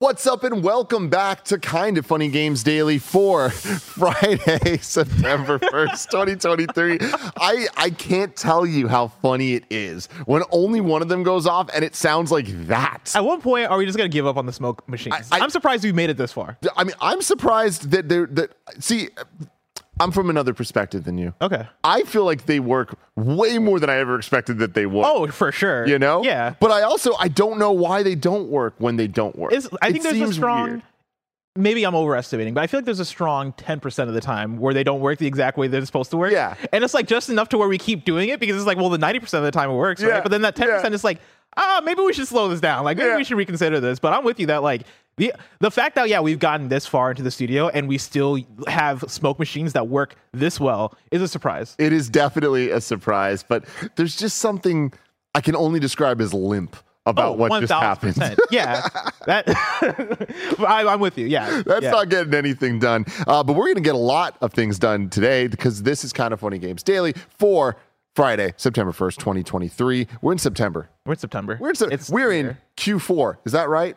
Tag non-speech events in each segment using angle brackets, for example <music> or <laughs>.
What's up, and welcome back to Kinda Funny Games Daily for <laughs> Friday, <laughs> September 1st, 2023. I, I can't tell you how funny it is when only one of them goes off and it sounds like that. At one point are we just going to give up on the smoke machines? I, am surprised we made it this far. I mean, I'm surprised that they're, that, see, I'm from another perspective than you. Okay. I feel like they work way more than I ever expected that they would. Oh, for sure. You know? Yeah. But I also I don't know why they don't work when they don't work. It's, I it think there's a strong weird. maybe I'm overestimating, but I feel like there's a strong 10% of the time where they don't work the exact way they're supposed to work. Yeah. And it's like just enough to where we keep doing it because it's like, well, the 90% of the time it works, right? Yeah. But then that 10% Yeah. is like, ah, maybe we should slow this down. Like, maybe Yeah. we should reconsider this. But I'm with you that, like, the, the fact that, yeah, we've gotten this far into the studio and we still have smoke machines that work this well is a surprise. It is definitely a surprise, but there's just something I can only describe as limp about what just happened. Oh, yeah. <laughs> That, <laughs> I, I'm with you. Yeah. That's yeah. not getting anything done. Uh, but we're going to get a lot of things done today because this is kinda funny games daily for Friday, September 1st, 2023. We're in September. We're in September. We're in, It's we're in. Q4. Is that right?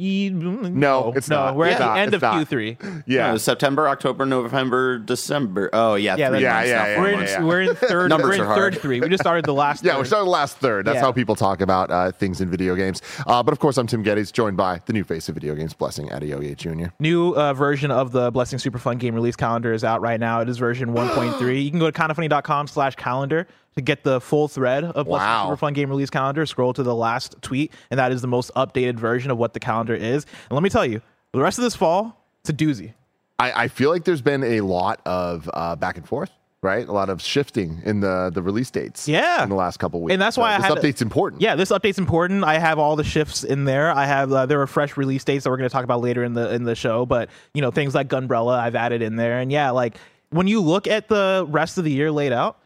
No, it's no, not. We're It's at the not. end It's of not. Q3. Yeah. No, September, October, November, December. Oh yeah, Yeah, three that's- months Yeah, yeah, We're yeah, in, yeah. we're in <laughs> third. Numbers we're in are hard. third three. We just started the last. <laughs> Yeah, third. we started the last third. That's Yeah. how people talk about uh, things in video games. Uh, but of course, I'm Tim Gettys, joined by the new face of video games, Blessing Adeoye Jr. New uh, version of the Blessing Super Fun game release calendar is out right now. It is version 1.3. You can go to kindafunny.com slash calendar to get the full thread of Wow. Super Fun game release calendar. Scroll to the last tweet, and that is the most updated version of what the calendar is. And let me tell you, the rest of this fall, it's a doozy. I, I feel like there's been a lot of uh, back and forth, right? A lot of shifting in the the release dates. Yeah. in the last couple weeks, And that's why I this had- update's important. Yeah, this update's important. I have all the shifts in there. I have uh, there are fresh release dates that we're going to talk about later in the in the show, but you know things like Gunbrella I've added in there, and yeah, like when you look at the rest of the year laid out.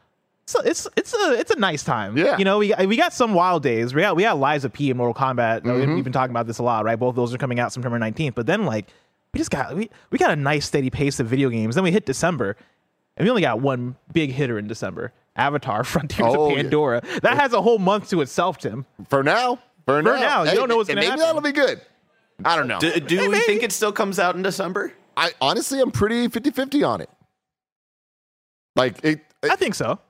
So it's it's a it's a nice time. Yeah. you know we we got some wild days. We got we got Lies of P and Mortal Kombat. Mm-hmm. We've been talking about this a lot, right? Both of those are coming out September nineteenth. But then like we just got we, we got a nice steady pace of video games. Then we hit December, and we only got one big hitter in December: Avatar: <laughs> Frontiers Oh, of yeah. Pandora. That has a whole month to itself, Tim. For now, for, now, now, you don't know what's gonna happen. maybe that'll be good. I don't know. Do, do we think it still comes out in December? I honestly, I'm pretty 50-50 on it. Like it, I think so.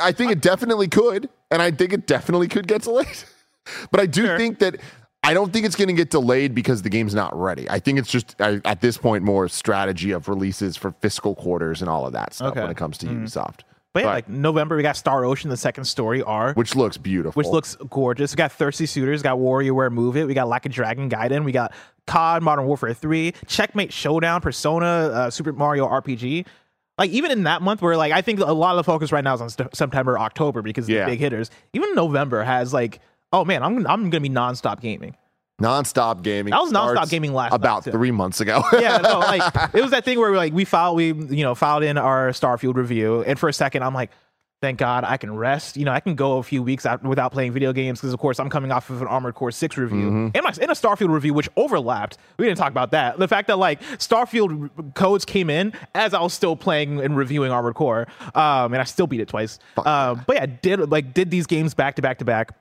I think it definitely could, and I think it definitely could get delayed. <laughs> but I do Sure. think that I don't think it's going to get delayed because the game's not ready. I think it's just I, at this point more strategy of releases for fiscal quarters and all of that stuff Okay. when it comes to Ubisoft, But yeah, Right. like November, we got Star Ocean, the second story R, which, looks beautiful. Which looks gorgeous. We got Thirsty Suitors, got WarioWare Move It, we got Like a Dragon Gaiden, we got COD Modern Warfare 3, Checkmate Showdown, Persona, uh, Super Mario RPG. Like even in that month, where like I think a lot of the focus right now is on st- September, October because of Yeah. the big hitters. Even November has like, oh man, I'm I'm gonna be nonstop gaming. nonstop gaming. I was nonstop gaming last about three months ago. <laughs> yeah, no, like <laughs> it was that thing where like we filed, we you know filed in our Starfield review, and for a second I'm like, thank God I can rest. You know, I can go a few weeks out without playing video games because of course I'm coming off of an Armored Core Six review and, my, and a Starfield review which overlapped. We didn't talk about that. The fact that like Starfield codes came in as I was still playing and reviewing Armored Core, um, and I still beat it twice. Um, but yeah, did like did these games back to back to back.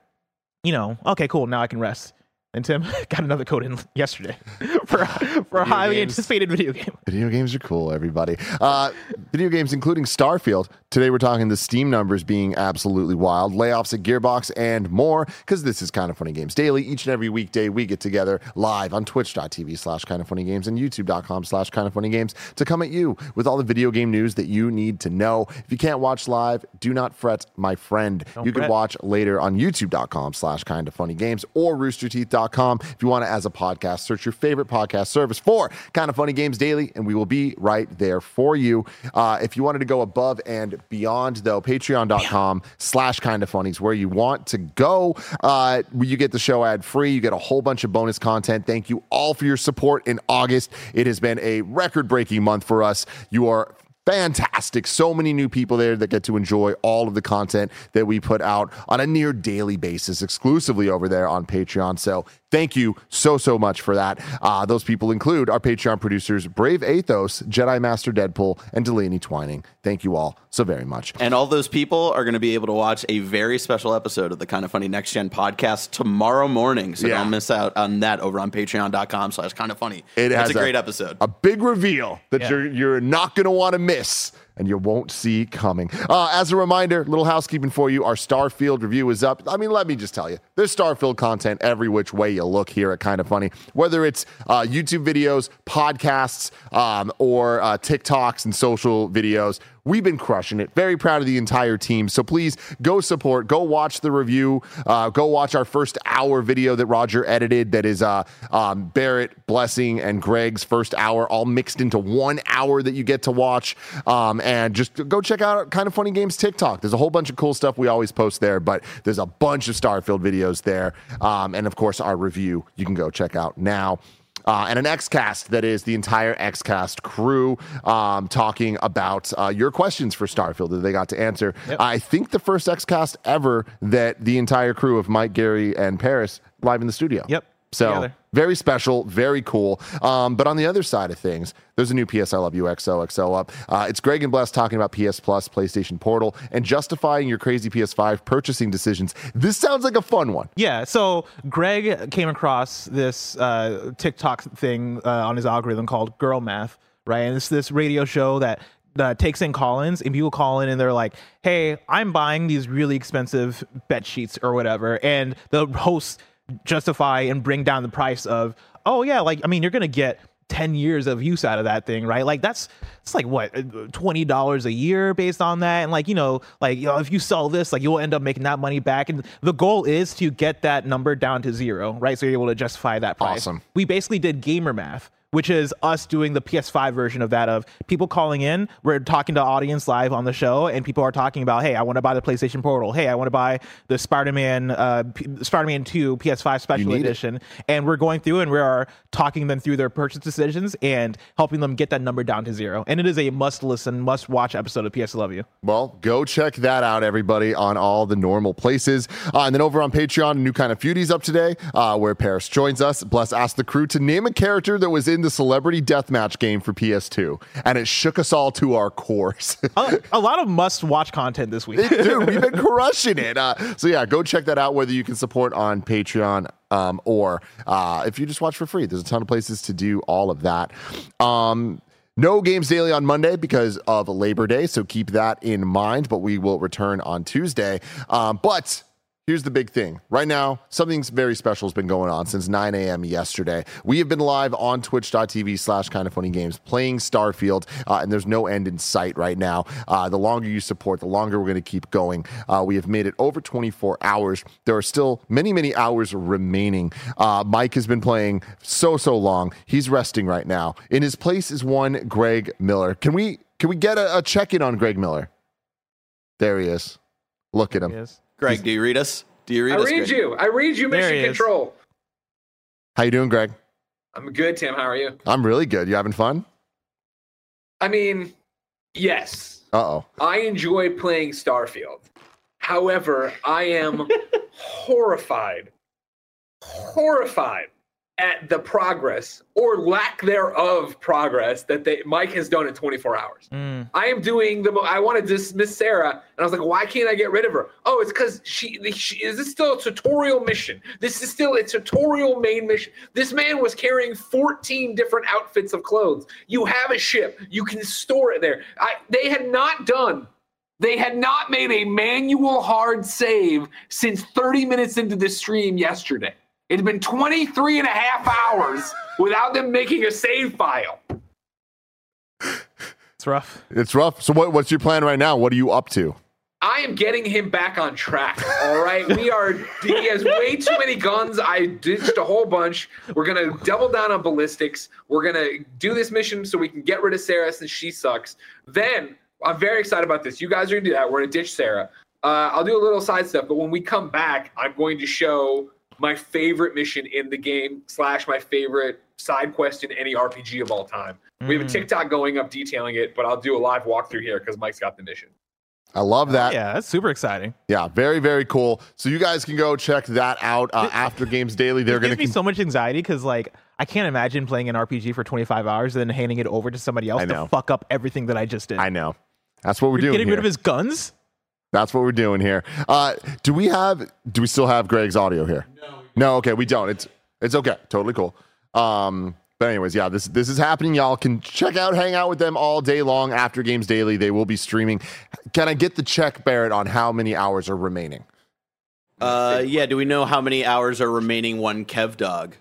You know, okay, cool. Now I can rest. And Tim <laughs> got another code in yesterday for <laughs> for a <laughs> highly games. anticipated video game. Video games are cool, everybody. Uh, video games, including Starfield. Today, we're talking the Steam numbers being absolutely wild, layoffs at Gearbox, and more. Because this is kinda funny games daily. Each and every weekday, we get together live on Twitch.tv slash kinda funny games and YouTube.com slash kinda funny games to come at you with all the video game news that you need to know. If you can't watch live, do not fret, my friend. you can watch later on YouTube.com slash kinda funny games or roosterteeth.com. If you want to, as a podcast, search your favorite podcast service for Kinda Funny Games Daily, and we will be right there for you. Uh, if you wanted to go above and beyond, though, patreon.com slash kinda funny is where you want to go. Uh, you get the show ad free. You get a whole bunch of bonus content. Thank you all for your support in August. It has been a record breaking month for us. You are fantastic. So many new people there that get to enjoy all of the content that we put out on a near daily basis exclusively over there on Patreon. So thank you so, so much for that. Uh, those people include our Patreon producers, Brave Athos, Jedi Master Deadpool, and Delaney Twining. Thank you all so very much. And all those people are going to be able to watch a very special episode of the Kinda Funny Next Gen podcast tomorrow morning. So Yeah. don't miss out on that over on patreon.com slash kinda funny. It It's has a great episode. A big reveal that Yeah. you're you're not going to want to miss and you won't see coming. Uh, as a reminder, little housekeeping for you, our Starfield review is up. I mean, let me just tell you, there's Starfield content every which way you look here at Kinda Funny, whether it's uh, YouTube videos, podcasts, um, or uh, TikToks and social videos. We've been crushing it. Very proud of the entire team. So please go support, go watch the review, uh, go watch our first hour video that Roger edited that is uh, um, Barrett, Blessing, and Greg's first hour all mixed into one hour that you get to watch. Um, and just go check out Kinda Funny Games TikTok. There's a whole bunch of cool stuff we always post there, but there's a bunch of Starfield videos there. Um, and of course, our review you can go check out now uh, and an XCast that is the entire XCast crew um, talking about uh, your questions for Starfield that they got to answer. I think the first XCast ever that the entire crew of Mike, Gary, and Parris live in the studio. Yep, So together. Very special, very cool. Um, but on the other side of things, there's a new PS I Love You XOXO up. Uh, it's Greg and Bless talking about PS Plus, PlayStation Portal, and justifying your crazy PS5 purchasing decisions. This sounds like a fun one. Yeah, so Greg came across this uh, TikTok thing uh, on his algorithm called Girl Math, right? And it's this radio show that uh, takes in call-ins, and people call in and they're like, "Hey, I'm buying these really expensive bed sheets or whatever," and the hosts justify and bring down the price of, "Oh yeah, like I mean, you're gonna get." 10 years of use out of that thing right? Like that's it's like what $20 a year based on that? And like you know like you know if you sell this like you'll end up making that money back. And the goal is to get that number down to zero right? So you're able to justify that price. Awesome. we basically did gamer math which is us doing the PS5 version of that of people calling in. We're talking to audience live on the show, and people are talking about, hey, I want to buy the PlayStation Portal. Hey, I want to buy the Spider-Man, uh, P- Spider-Man 2 PS5 Special need it. Edition. And we're going through and we are talking them through their purchase decisions and helping them get that number down to zero. And it is a must-listen, must-watch episode of PS Love You. Well, go check that out, everybody, on all the normal places. Uh, and then over on Patreon, a new kind of Feudies up today, uh, where Parris joins us. Bless asked the crew to name a character that was in the Celebrity Deathmatch game for PS2, and it shook us all to our cores. <laughs> a, a lot of must-watch content this week. <laughs> Dude, we've been crushing it. Uh, so yeah, go check that out. Whether you can support on Patreon um, or uh, if you just watch for free, there's a ton of places to do all of that. Um, no games daily on Monday because of Labor Day, so keep that in mind. But we will return on Tuesday. Um, but Here's the big thing. Right now, something very special has been going on since 9 a.m. yesterday. We have been live on twitch.tv slash kind of funny games playing Starfield, uh, and there's no end in sight right now. Uh, the longer you support, the longer we're going to keep going. Uh, we have made it over 24 hours. There are still many, many hours remaining. Uh, Mike has been playing so, so long. He's resting right now. In his place is one Greg Miller. Can we can we get a, a check in on Greg Miller? There he is. Look at him. Yes. Greg, do you read us? Do you read I us? I read Greg? you. I read you. Mission he is. Control. How you doing, Greg? I'm good, Tim. How are you? I'm really good. You having fun? I mean, yes, Uh oh. I enjoy playing Starfield. However, I am <laughs> horrified, horrified at the progress or lack thereof progress that they Mike has done in 24 hours. Mm. I am doing the. I want to dismiss Sarah, and I was like, why can't I get rid of her? Oh, it's because she, she. Is this still a tutorial mission? This is still a tutorial main mission. This man was carrying 14 different outfits of clothes. You have a ship. You can store it there. I, they had not done. They had not made a manual hard save since 30 minutes into the stream yesterday. It had been 23 and a half hours without them making a save file. It's rough. It's rough. So what, what's your plan right now? What are you up to? I am getting him back on track. All right, we are. He has way too many guns. I ditched a whole bunch. We're gonna double down on ballistics. We're gonna do this mission so we can get rid of Sarah since she sucks. Then I'm very excited about this. You guys are gonna do that. We're gonna ditch Sarah. Uh, I'll do a little side stuff, but when we come back, I'm going to show my favorite mission in the game slash my favorite side quest in any RPG of all time. We have a Mm. TikTok going up detailing it, but I'll do a live walkthrough here because Mike's got the mission. I love that. Yeah, that's super exciting. Yeah, very, very cool. So you guys can go check that out uh, after Games Daily. They're It going gives to. me so much anxiety because like I can't imagine playing an RPG for 25 hours and then handing it over to somebody else to fuck up everything that I just did. I know. That's what we're You're doing. getting here. rid of his guns. That's what we're doing here. Uh, do we have? Do we still have Greg's audio here? No. No. Okay, we don't. It's it's okay. Totally cool. Um, but anyways, yeah, this this is happening. Y'all can check out, hang out with them all day long after Games Daily. They will be streaming. Can I get the check, Barrett, on how many hours are remaining? Uh, yeah. Do we know how many hours are remaining? One Kev Dog.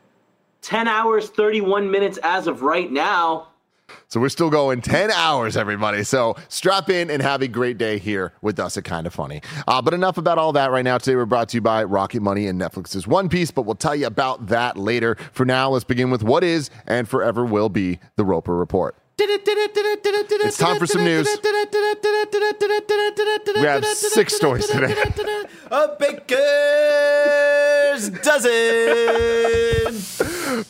10 hours, 31 minutes as of right now. So we're still going 10 hours, everybody. So strap in and have a great day here with us at Kinda Funny. Uh, but enough about all that right now. Today we're brought to you by Rocket Money and Netflix's One Piece, but we'll tell you about that later. For now, let's begin with what is and forever will be the Roper Report. It's time for some news. We have six stories today. A baker's dozen.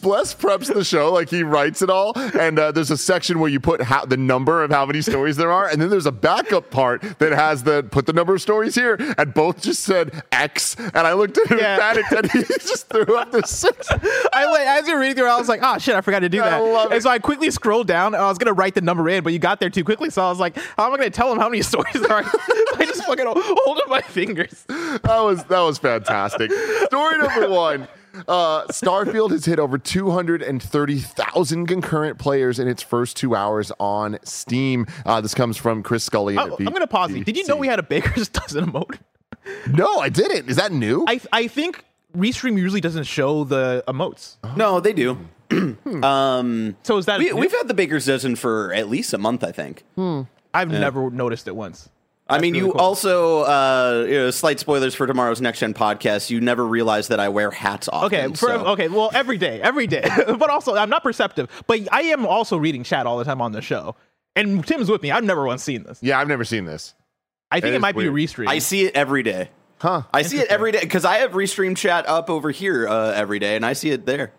Bless preps the show like he writes it all, and uh, there's a section where you put how, the number of how many stories there are, and then there's a backup part that has the put the number of stories here, and both just said X, and I looked at him Yeah. and panicked, and he just threw up the <laughs> six. I went as you're reading through. I was like, "Oh shit, I forgot to do I that." love it. And so I quickly scrolled down. And I was gonna write the number in, but you got there too quickly. So I was like, "How am I gonna tell him how many <laughs> stories there are?" <laughs> I just fucking hold up my fingers. That was that was fantastic. Story number one. Uh, Starfield has hit over 230,000 concurrent players in its first two hours on Steam. Uh, this comes from Chris Scully. Oh, I'm gonna pause you. Did you know we had a baker's <laughs> dozen emote? No, I didn't. Is that new? I I think Restream usually doesn't show the emotes. No, they do. <clears throat> um, So is that we, we've had the baker's dozen for at least a month, I think. I've never noticed it once. I mean, really you cool. also uh, you know, slight spoilers for tomorrow's next gen podcast. You never realize that I wear hats often. Okay, for, so- okay. Well, every day, every day. <laughs> but also, I'm not perceptive. But I am also reading chat all the time on the show. And Tim's with me. I've never once seen this. yeah, I've never seen this. I think It it, is might weird. be restream. I see it every day. Huh. I see it every day because I have restream chat up over here uh, every day, and I see it there.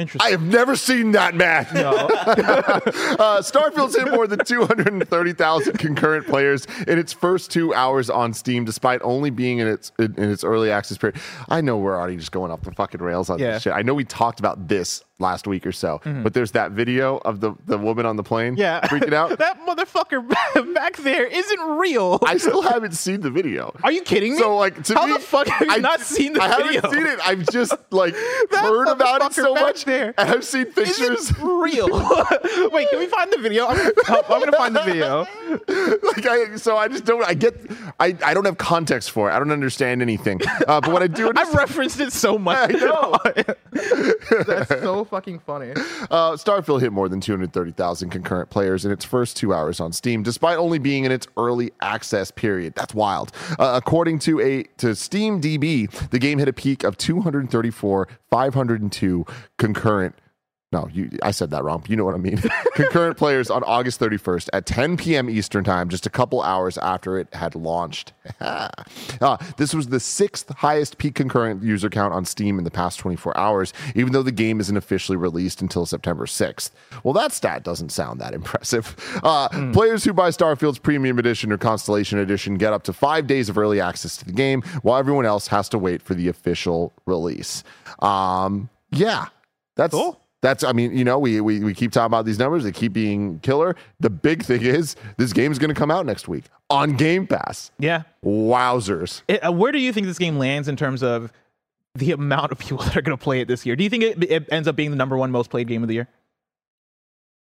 Interesting. I have never seen that, Matt. <laughs> uh, Starfield's hit more than 230,000 concurrent players in its first two hours on Steam, despite only being in its in, in its early access period. I know we're already just going off the fucking rails on Yeah. this shit. I know we talked about this last week or so, but there's that video of the, the woman on the plane yeah. freaking out. <laughs> that motherfucker <laughs> back there isn't real. I still haven't seen the video. <laughs> Are you kidding me? So like to How me, the fuck have you I- not seen the I video? I haven't seen it. I've just like heard about it so much, there and I've seen pictures. Real. Wait, can we find the video? I'm gonna, I'm gonna find the video. like I, so I just don't. I get. I, I don't have context for it. I don't understand anything. Uh, but what I do I've referenced it so much. I know. That's so fucking funny. uh, Starfield hit more than 230,000 concurrent players in its first two hours on Steam, despite only being in its early access period. That's wild. Uh, according to a to Steam DB, the game hit a peak of 234 502 concurrent. No, you, I said that wrong. But you know what I mean. <laughs> concurrent players on August 31st at 10 p.m. Eastern Time, just a couple hours after it had launched. uh, <laughs> this was the sixth highest peak concurrent user count on Steam in the past 24 hours, even though the game isn't officially released until September 6th. Well, that stat doesn't sound that impressive. Uh, <laughs> Players who buy Starfield's Premium Edition or Constellation Edition get up to five days of early access to the game, while everyone else has to wait for the official release. Um, yeah, that's Cool. That's I mean, you know, we, we we keep talking about these numbers, they keep being killer. The big thing is this game is gonna come out next week on Game Pass. Yeah. Wowzers. It- uh, where do you think this game lands in terms of the amount of people <laughs> that are going to play it this year? Do you think it, it ends up being the number one most played game of the year?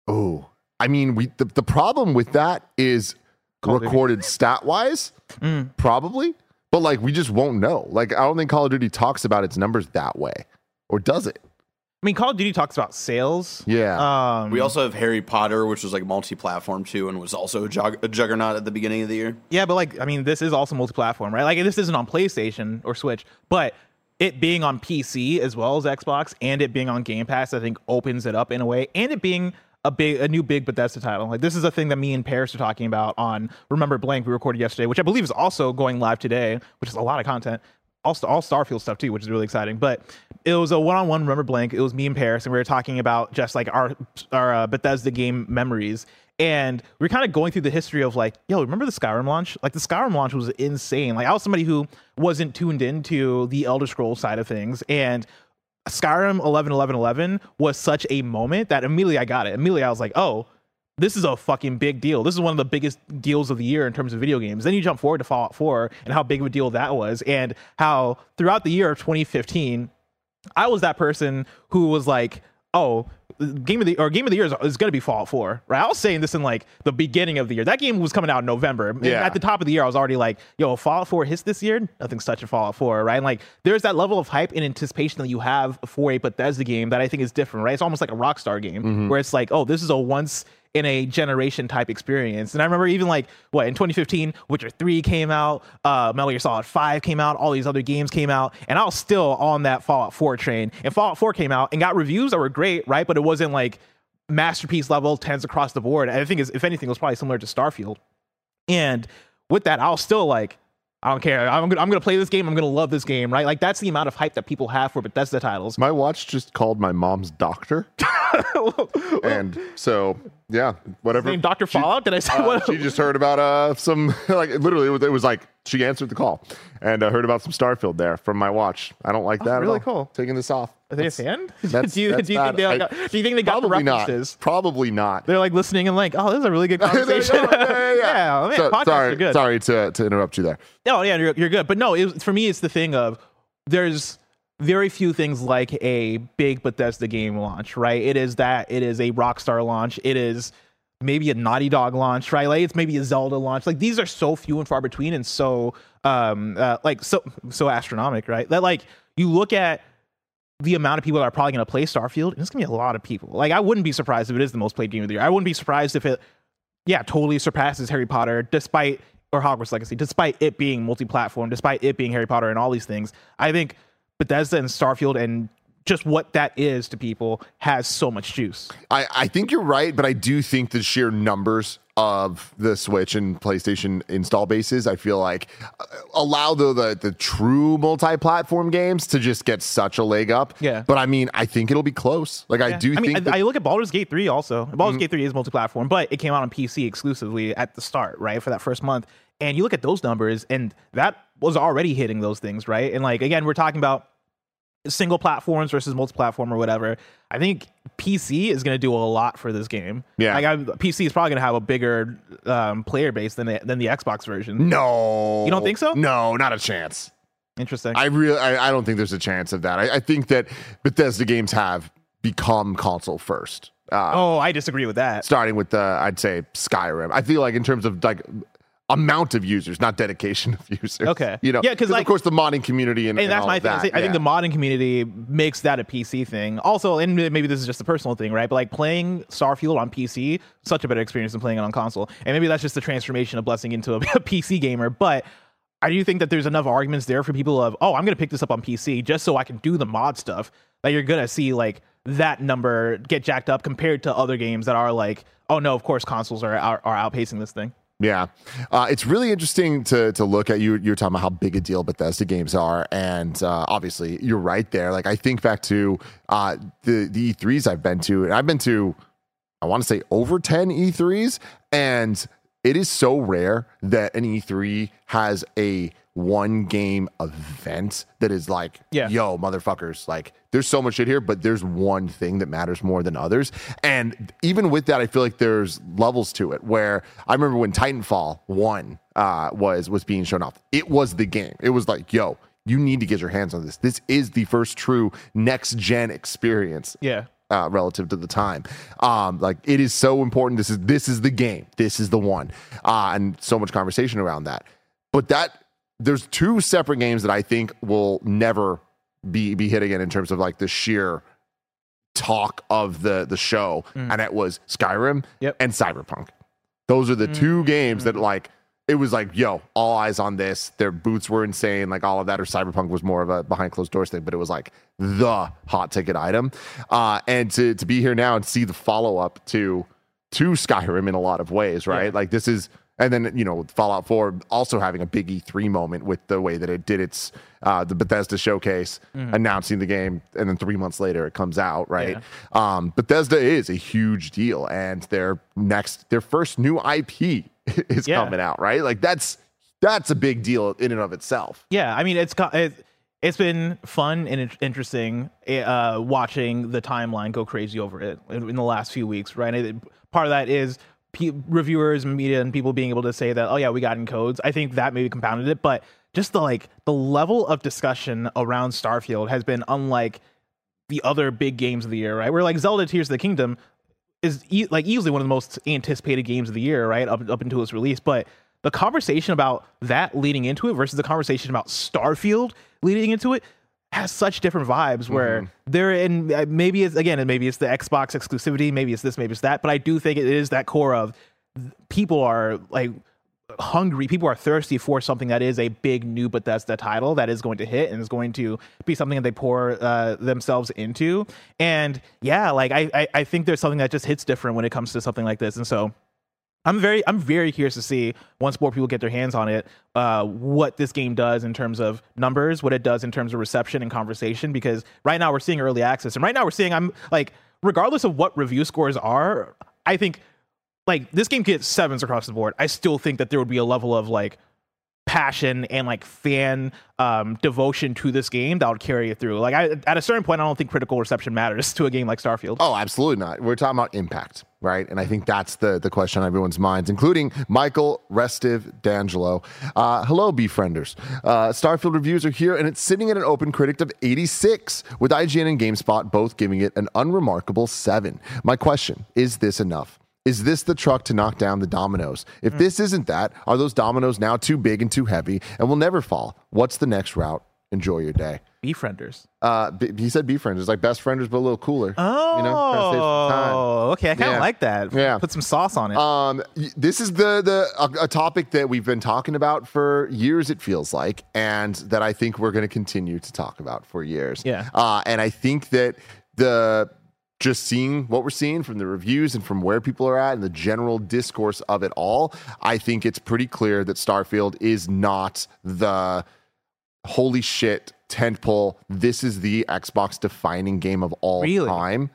Oh. I mean, we the, the problem with that is Call recorded stat wise, Mm. probably. But like we just won't know. Like I don't think Call of Duty talks about its numbers that way. Or does it? I mean, Call of Duty talks about sales. Yeah. Um, We also have Harry Potter, which was like multi-platform too, and was also a, jug- a juggernaut at the beginning of the year. Yeah, but like, I mean, this is also multi-platform, right? Like, this isn't on PlayStation or Switch, but it being on PC as well as Xbox, and it being on Game Pass, I think opens it up in a way, and it being a big, a new big Bethesda title. Like, this is a thing that me and Parris are talking about on Remember Blank we recorded yesterday, which I believe is also going live today, which is a lot of content. All, all Starfield stuff too, which is really exciting. But it was a one-on-one Remember Blank. It was me and Parris, and we were talking about just like our our uh, Bethesda game memories. And we are kind of going through the history of like, yo, remember the Skyrim launch? Like the Skyrim launch was insane. Like I was somebody who wasn't tuned into the Elder Scrolls side of things, and Skyrim 11 11 11 was such a moment that immediately I got it. Immediately I was like, oh, this is a fucking big deal. This is one of the biggest deals of the year in terms of video games. Then you jump forward to Fallout 4 and how big of a deal that was, and how throughout the year of 2015, I was that person who was like, oh, game of the or game of the year is, is going to be Fallout 4, right? I was saying this in like the beginning of the year. That game was coming out in November. Yeah. At the top of the year, I was already like, yo, Fallout 4 hits this year. Nothing's touching Fallout 4, right? And like, there's that level of hype and anticipation that you have for a Bethesda game that I think is different, right? It's almost like a Rockstar game mm-hmm. where it's like, oh, this is a once in a generation type experience. And I remember even like what in 2015, Witcher 3 came out, uh, Metal Gear Solid 5 came out, all these other games came out, and I was still on that Fallout 4 train. And Fallout 4 came out and got reviews that were great, right? But it wasn't like masterpiece level, tens across the board. I think, if anything, it was probably similar to Starfield. And with that, I was still like, I don't care. I'm gonna, I'm gonna play this game. I'm gonna love this game, right? Like that's the amount of hype that people have for Bethesda titles. My watch just called my mom's doctor. <laughs> and so, yeah, whatever. Name Doctor Fallout? Did I say uh, what? she just heard about uh some <laughs> like literally it was, it was like she answered the call and uh, heard about some Starfield there from my watch. I don't like that. at really all. cool. Taking this off. Are they a fan? <laughs> do you, do you think they like, I- do you think they got the Probably not. references? Probably not. They're like listening and like, oh, this is a really good <laughs> conversation. go. yeah, yeah, <laughs> yeah. man, So- podcasts sorry, are good. sorry to, to interrupt you there. No, yeah, you're, you're good. But no, it, for me, it's the thing of there's very few things like a big Bethesda game launch, right? It is that. It is a Rockstar launch. It is maybe a Naughty Dog launch, right? Like it's maybe a Zelda launch. Like these are so few and far between, and so um uh, like so so astronomical, right? That like you look at the amount of people that are probably going to play Starfield, and it's going to be a lot of people. Like I wouldn't be surprised if it is the most played game of the year. I wouldn't be surprised if it yeah, totally surpasses Harry Potter, despite or Hogwarts Legacy, despite it being multi-platform, despite it being Harry Potter and all these things. I think Bethesda and Starfield and just what that is to people has so much juice. I, I think you're right, but I do think the sheer numbers of the Switch and PlayStation install bases, I feel like uh, allow the, the the true multi-platform games to just get such a leg up. Yeah. But I mean, I think it'll be close. Like I do I mean, think I, that- I look at Baldur's Gate 3 also. Baldur's Mm-hmm. Gate 3 is multi-platform, but it came out on PC exclusively at the start, right? For that first month. And you look at those numbers and that was already hitting those things, right? And like again, we're talking about single platforms versus multi-platform or whatever. I think PC is going to do a lot for this game. Yeah. like I'm, PC is probably going to have a bigger um, player base than the, than the Xbox version. no, You don't think so? No, not a chance. Interesting. I really, I, I don't think there's a chance of that. I, I think that Bethesda games have become console first. Uh, oh, I disagree with that. starting with the I'd say Skyrim. I feel like in terms of like amount of users, not dedication of <laughs> users. Okay. you know, Yeah, 'cause, like- of course the modding community and, and and that's all my thing. that. I think the modding community makes that a PC thing. Also, and maybe this is just a personal thing, right? But like playing Starfield on PC, such a better experience than playing it on console. And maybe that's just the transformation of blessing into a, <laughs> a PC gamer. But I do think that there's enough arguments there for people of, oh, I'm going to pick this up on PC just so I can do the mod stuff. That you're going to see like that number get jacked up compared to other games that are like, oh no, of course consoles are are, are outpacing this thing. Yeah, uh, it's really interesting to to look at. You you're talking about how big a deal Bethesda games are, and uh, obviously you're right there. Like I think back to uh, the the E3s I've been to, and I've been to, I want to say over ten E3s, and it is so rare that an E3 has a one game event that is like, Yeah. yo, motherfuckers, like there's so much shit here, but there's one thing that matters more than others. And even with that, I feel like there's levels to it where I remember when Titanfall 1 uh, was was being shown off. It was the game. It was like, yo, you need to get your hands on this. This is the first true next gen experience Yeah. uh, relative to the time. Um, like it is so important. This is this is the game. This is the one, uh, and so much conversation around that. But that there's two separate games that I think will never be be hit again in terms of like the sheer talk of the the show, mm. and it was Skyrim Yep. and Cyberpunk. Those are the two mm. games that mm. like it was like, yo, all eyes on this. Their boots were insane, like all of that. Or Cyberpunk was more of a behind closed doors thing, but it was like the hot ticket item. Uh, and to to be here now and see the follow up to to Skyrim in a lot of ways, right? Yeah. Like this is. And then you know Fallout 4 also having a big E3 moment with the way that it did its uh, the Bethesda showcase, announcing the game, and then three months later it comes out, right? Um, Bethesda is a huge deal, and their next their first new IP <laughs> is Yeah. coming out, right? Like that's that's a big deal in and of itself. Yeah, I mean it's it, it's been fun and interesting uh, watching the timeline go crazy over it in, in the last few weeks. Right, It- part of that is reviewers, and media, and people being able to say that, oh yeah, we got in codes. I think that maybe compounded it, but just the like the level of discussion around Starfield has been unlike the other big games of the year. Right, where like Zelda Tears of the Kingdom is e- like easily one of the most anticipated games of the year, right? Up up until its release, but the conversation about that leading into it versus the conversation about Starfield leading into it has such different vibes where they're in uh, maybe it's again and maybe it's the Xbox exclusivity maybe it's this maybe it's that but I do think it is that core of people are like hungry people are thirsty for something that is a big new but that's the title that is going to hit and is going to be something that they pour uh, themselves into. And yeah like I, I I think there's something that just hits different when it comes to something like this. And so I'm very I'm very curious to see once more people get their hands on it, uh, what this game does in terms of numbers, what it does in terms of reception and conversation. Because right now we're seeing early access, and right now we're seeing I'm like, regardless of what review scores are, I think like this game gets sevens across the board. I still think that there would be a level of like passion and like fan um, devotion to this game that would carry it through. Like I, at a certain point, I don't think critical reception matters <laughs> to a game like Starfield. Oh, absolutely not. We're talking about impact, right? And I think that's the the question on everyone's minds, including Michael Restive D'Angelo. Uh, hello, befrienders. Uh, Starfield reviews are here, and it's sitting at an open critic of 86, with IGN and GameSpot both giving it an unremarkable seven. My question is: This enough? Is this the truck to knock down the dominoes? If this isn't that, are those dominoes now too big and too heavy and will never fall? What's the next route? Enjoy your day. Befrienders. Uh, b- he said befrienders, like best frienders, but a little cooler. Oh, you know, trying to save some time. okay. I kind of Yeah. like that. Yeah. Put some sauce on it. Um, this is the the a, a topic that we've been talking about for years. It feels like, and that I think we're going to continue to talk about for years. Yeah. Uh, and I think that the just seeing what we're seeing from the reviews and from where people are at and the general discourse of it all, I think it's pretty clear that Starfield is not the holy shit tentpole. This is the Xbox defining game of all Really? time.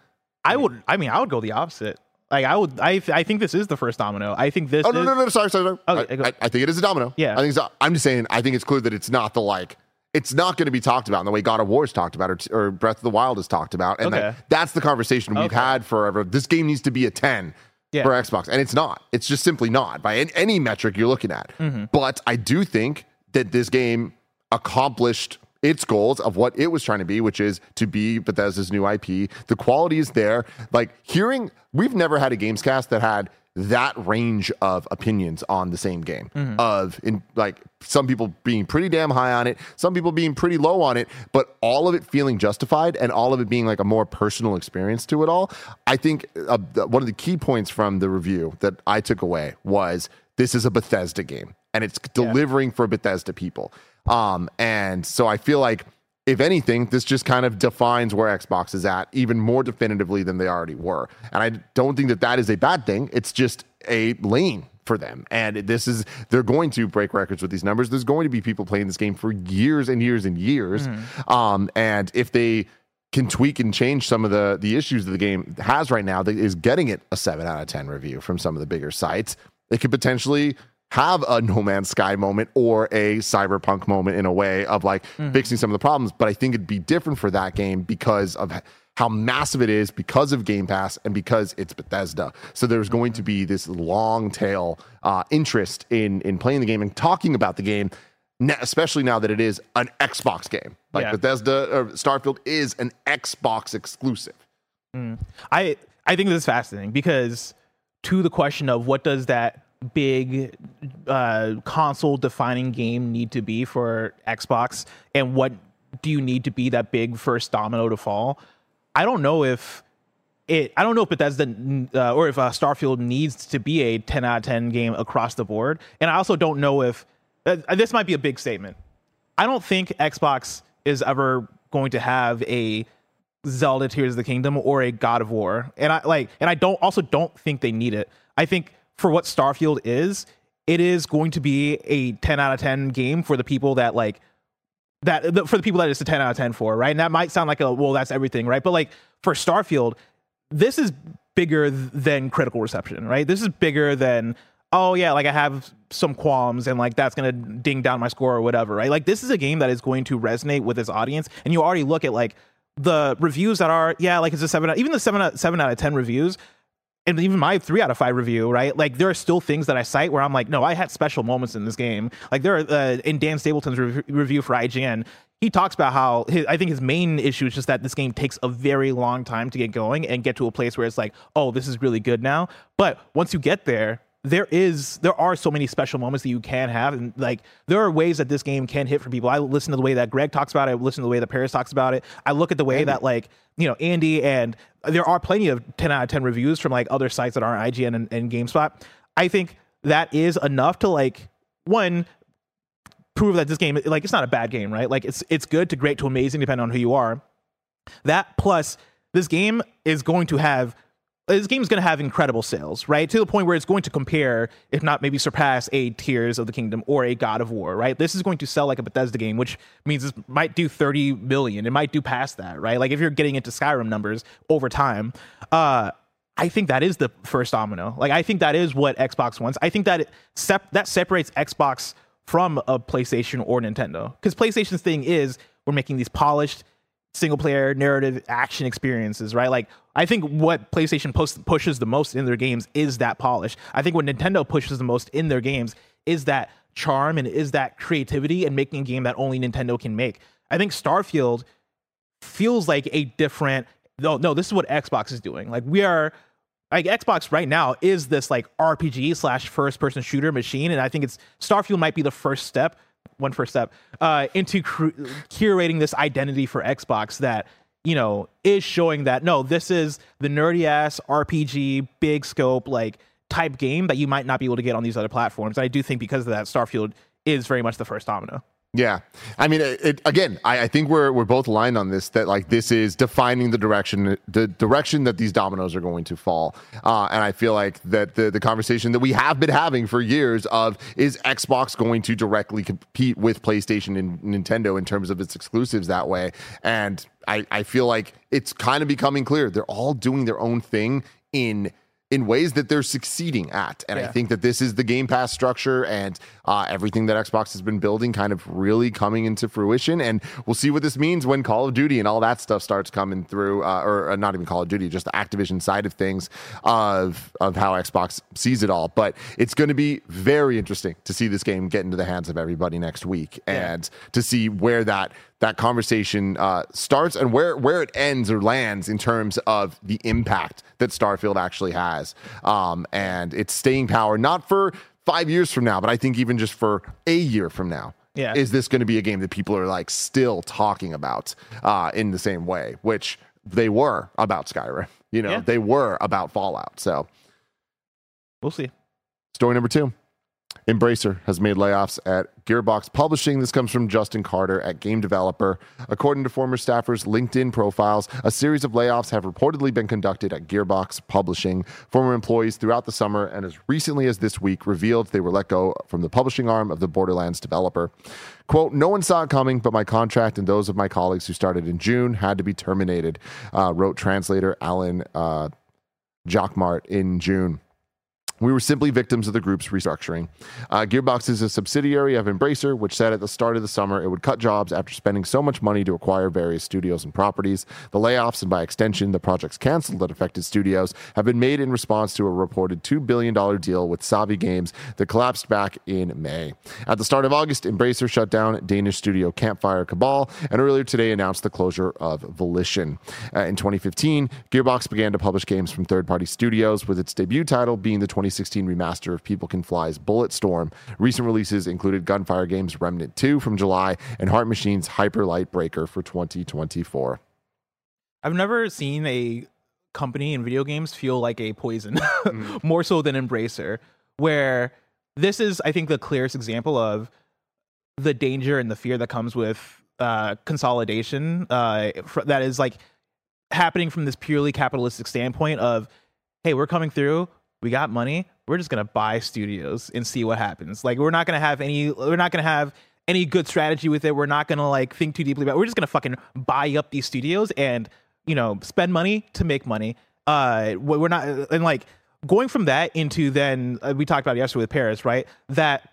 I would. I mean, I would go the opposite. Like I would. I. I think this is the first domino. I think this. Oh no is, no no! Sorry sorry. sorry. Okay, I, I, I think it is a domino. Yeah. I think it's, I'm just saying. I think it's clear that it's not the like. It's not going to be talked about in the way God of War is talked about, or, or Breath of the Wild is talked about, and Okay. that, that's the conversation we've Okay. had forever. This game needs to be a ten Yeah. for Xbox, and it's not. It's just simply not by any, any metric you're looking at. Mm-hmm. But I do think that this game accomplished its goals of what it was trying to be, which is to be Bethesda's new IP. The quality is there. Like hearing, we've never had a Gamescast that had that range of opinions on the same game. Of in like some people being pretty damn high on it, some people being pretty low on it, but all of it feeling justified and all of it being like a more personal experience to it all. I think uh, one of the key points from the review that I took away was this is a Bethesda game and it's delivering for Bethesda people. Um, and so I feel like if anything, this just kind of defines where Xbox is at even more definitively than they already were. And I don't think that that is a bad thing. It's just a lane for them. And this is, they're going to break records with these numbers. There's going to be people playing this game for years and years and years. Um, and if they, can tweak and change some of the the issues that the game has right now that is getting it a 7 out of 10 review from some of the bigger sites it could potentially have a no man's sky moment or a cyberpunk moment in a way of like mm-hmm. fixing some of the problems but i think it'd be different for that game because of how massive it is because of game pass and because it's bethesda. So there's going to be this long tail uh, interest in in playing the game and talking about the game especially now that it is an xbox game. Like Yeah. bethesda or starfield is an xbox exclusive. Mm. I I think this is fascinating because to the question of what does that big uh, console defining game need to be for Xbox and what do you need to be that big first domino to fall? I don't know if it. I don't know if Bethesda uh, or if uh, Starfield needs to be a 10 out of 10 game across the board, and I also don't know if uh, this might be a big statement. I don't think Xbox is ever going to have a Zelda Tears of the Kingdom or a God of War. And I like and I don't also don't think they need it. I think for what Starfield is, it is going to be a 10 out of 10 game for the people that like that the, for the people that it's a 10 out of 10 for, right? And that might sound like a well that's everything, right? But like for Starfield, this is bigger than critical reception, right? This is bigger than oh yeah, like I have some qualms and like that's gonna ding down my score or whatever, right? Like this is a game that is going to resonate with its audience, and you already look at like the reviews that are yeah, like it's a seven, even the seven out, seven out of ten reviews, and even my three out of five review, right? Like there are still things that I cite where I'm like, no, I had special moments in this game. Like there are uh, in Dan Stapleton's re- review for IGN, he talks about how his, I think his main issue is just that this game takes a very long time to get going and get to a place where it's like, oh, this is really good now. But once you get there, there is there are so many special moments that you can have and like there are ways that this game can hit for people. I listen to the way that greg talks about it. I listen to the way that parris talks about it. I look at the way andy. that like you know andy and there are plenty of 10 out of 10 reviews from like other sites that aren't ign and, and gamespot. I think that is enough to like one prove that this game like it's not a bad game right? Like it's it's good to great to amazing depending on who you are. That plus this game is going to have this game is going to have incredible sales, right? To the point where it's going to compare, if not maybe surpass, a Tears of the Kingdom or a God of War, right? This is going to sell like a Bethesda game, which means it might do 30 million. It might do past that, right? Like if you're getting into Skyrim numbers over time, uh, I think that is the first domino. Like I think that is what Xbox wants. I think that it sep- that separates Xbox from a PlayStation or Nintendo because PlayStation's thing is we're making these polished single player narrative action experiences, right? Like I think what PlayStation post, pushes the most in their games is that polish. I think what Nintendo pushes the most in their games is that charm and is that creativity and making a game that only Nintendo can make. I think Starfield feels like a different no no this is what Xbox is doing. Like we are like Xbox right now is this like RPG slash first person shooter machine, and I think it's Starfield might be the first step one first step uh, into cr- curating this identity for Xbox that you know is showing that no, this is the nerdy ass RPG, big scope like type game that you might not be able to get on these other platforms. And I do think because of that, Starfield is very much the first domino. Yeah, I mean, it, it, again, I, I, think we're we're both aligned on this. That like this is defining the direction, the direction that these dominoes are going to fall. Uh, and I feel like that the the conversation that we have been having for years of is Xbox going to directly compete with PlayStation and Nintendo in terms of its exclusives that way. And I I feel like it's kind of becoming clear they're all doing their own thing in in ways that they're succeeding at. And yeah. I think that this is the Game Pass structure and uh, everything that Xbox has been building kind of really coming into fruition. And we'll see what this means when Call of Duty and all that stuff starts coming through, uh, or uh, not even Call of Duty, just the Activision side of things of of how Xbox sees it all. But it's going to be very interesting to see this game get into the hands of everybody next week yeah. and to see where that that conversation uh, starts and where where it ends or lands in terms of the impact that Starfield actually has, um, and its staying power, not for five years from now, but I think even just for a year from now. Yeah. Is this going to be a game that people are like still talking about uh, in the same way, which they were about Skyrim? You know, yeah. they were about Fallout. So we'll see. Story number two. Embracer has made layoffs at Gearbox Publishing. This comes from Justin Carter at Game Developer. According to former staffers' LinkedIn profiles, a series of layoffs have reportedly been conducted at Gearbox Publishing. Former employees throughout the summer and as recently as this week revealed they were let go from the publishing arm of the Borderlands developer. Quote, no one saw it coming, but my contract and those of my colleagues who started in June had to be terminated, uh, wrote translator Alan uh, Jacquemart in June. We were simply victims of the group's restructuring. Uh, Gearbox is a subsidiary of Embracer, which said at the start of the summer it would cut jobs after spending so much money to acquire various studios and properties. The layoffs, and by extension, the projects canceled that affected studios, have been made in response to a reported $2 billion deal with Savvy Games that collapsed back in May. At the start of August, Embracer shut down Danish studio Campfire Cabal, and earlier today announced the closure of Volition. Uh, in 2015, Gearbox began to publish games from third party studios, with its debut title being the 2016 remaster of People Can Fly's Bulletstorm. Recent releases included Gunfire Games' Remnant 2 from July and Heart Machine's Hyper Light Breaker for 2024. I've never seen a company in video games feel like a poison, <laughs> more so than Embracer, where this is, I think, the clearest example of the danger and the fear that comes with uh, consolidation. Uh, fr- that is like happening from this purely capitalistic standpoint of, hey, we're coming through, we got money, we're just gonna buy studios and see what happens. Like, we're not gonna have any, we're not gonna have any good strategy with it. We're not gonna like think too deeply about. It. We're just gonna fucking buy up these studios and you know spend money to make money. Uh, we're not and like going from that into then uh, we talked about yesterday with Parris, right? That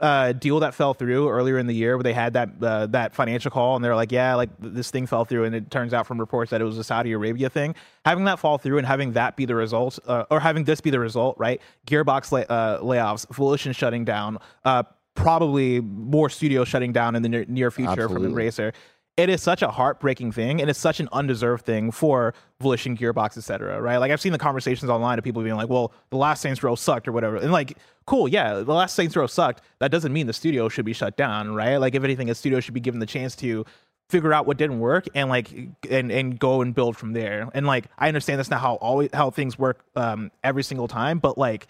uh, deal that fell through earlier in the year where they had that uh, that financial call and they're like, yeah, like this thing fell through, and it turns out from reports that it was a Saudi Arabia thing. Having that fall through and having that be the result, uh, or having this be the result, right? Gearbox lay, uh, layoffs, Volition shutting down, uh, probably more studios shutting down in the near, near future Absolutely. from Embracer. It is such a heartbreaking thing, and it's such an undeserved thing for Volition, Gearbox, etc. Right? Like I've seen the conversations online of people being like, "Well, the last Saints Row sucked" or whatever, and like, cool, yeah, the last Saints Row sucked. That doesn't mean the studio should be shut down, right? Like, if anything, a studio should be given the chance to figure out what didn't work and like and and go and build from there. And like, I understand that's not how always how things work um, every single time, but like,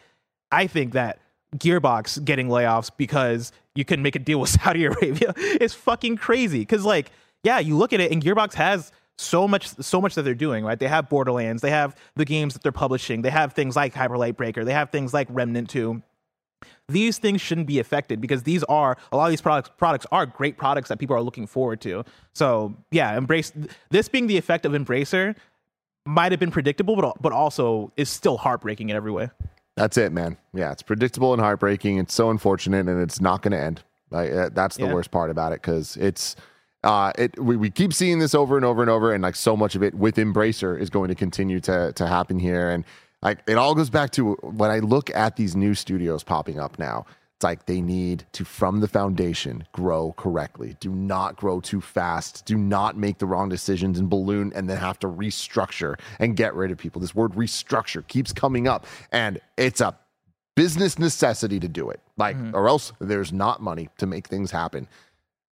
I think that Gearbox getting layoffs because you couldn't make a deal with <laughs> Saudi Arabia is fucking crazy. Because like, yeah, you look at it and Gearbox has so much so much that they're doing, right? They have Borderlands, they have the games that they're publishing, they have things like Hyper Light Breaker, they have things like Remnant 2. These things shouldn't be affected because these are a lot of these products products are great products that people are looking forward to. So yeah, embrace this being the effect of Embracer might have been predictable, but but also is still heartbreaking in every way. That's it, man. Yeah, it's predictable and heartbreaking. It's so unfortunate, and it's not going to end. Like uh, that's the Yeah. worst part about it because it's. Uh, it we, we keep seeing this over and over and over, and like so much of it with Embracer is going to continue to to happen here, and like it all goes back to when I look at these new studios popping up now. It's like they need to, from the foundation, grow correctly. Do not grow too fast. Do not make the wrong decisions and balloon and then have to restructure and get rid of people. This word restructure keeps coming up, and it's a business necessity to do it. Like, or else there's not money to make things happen.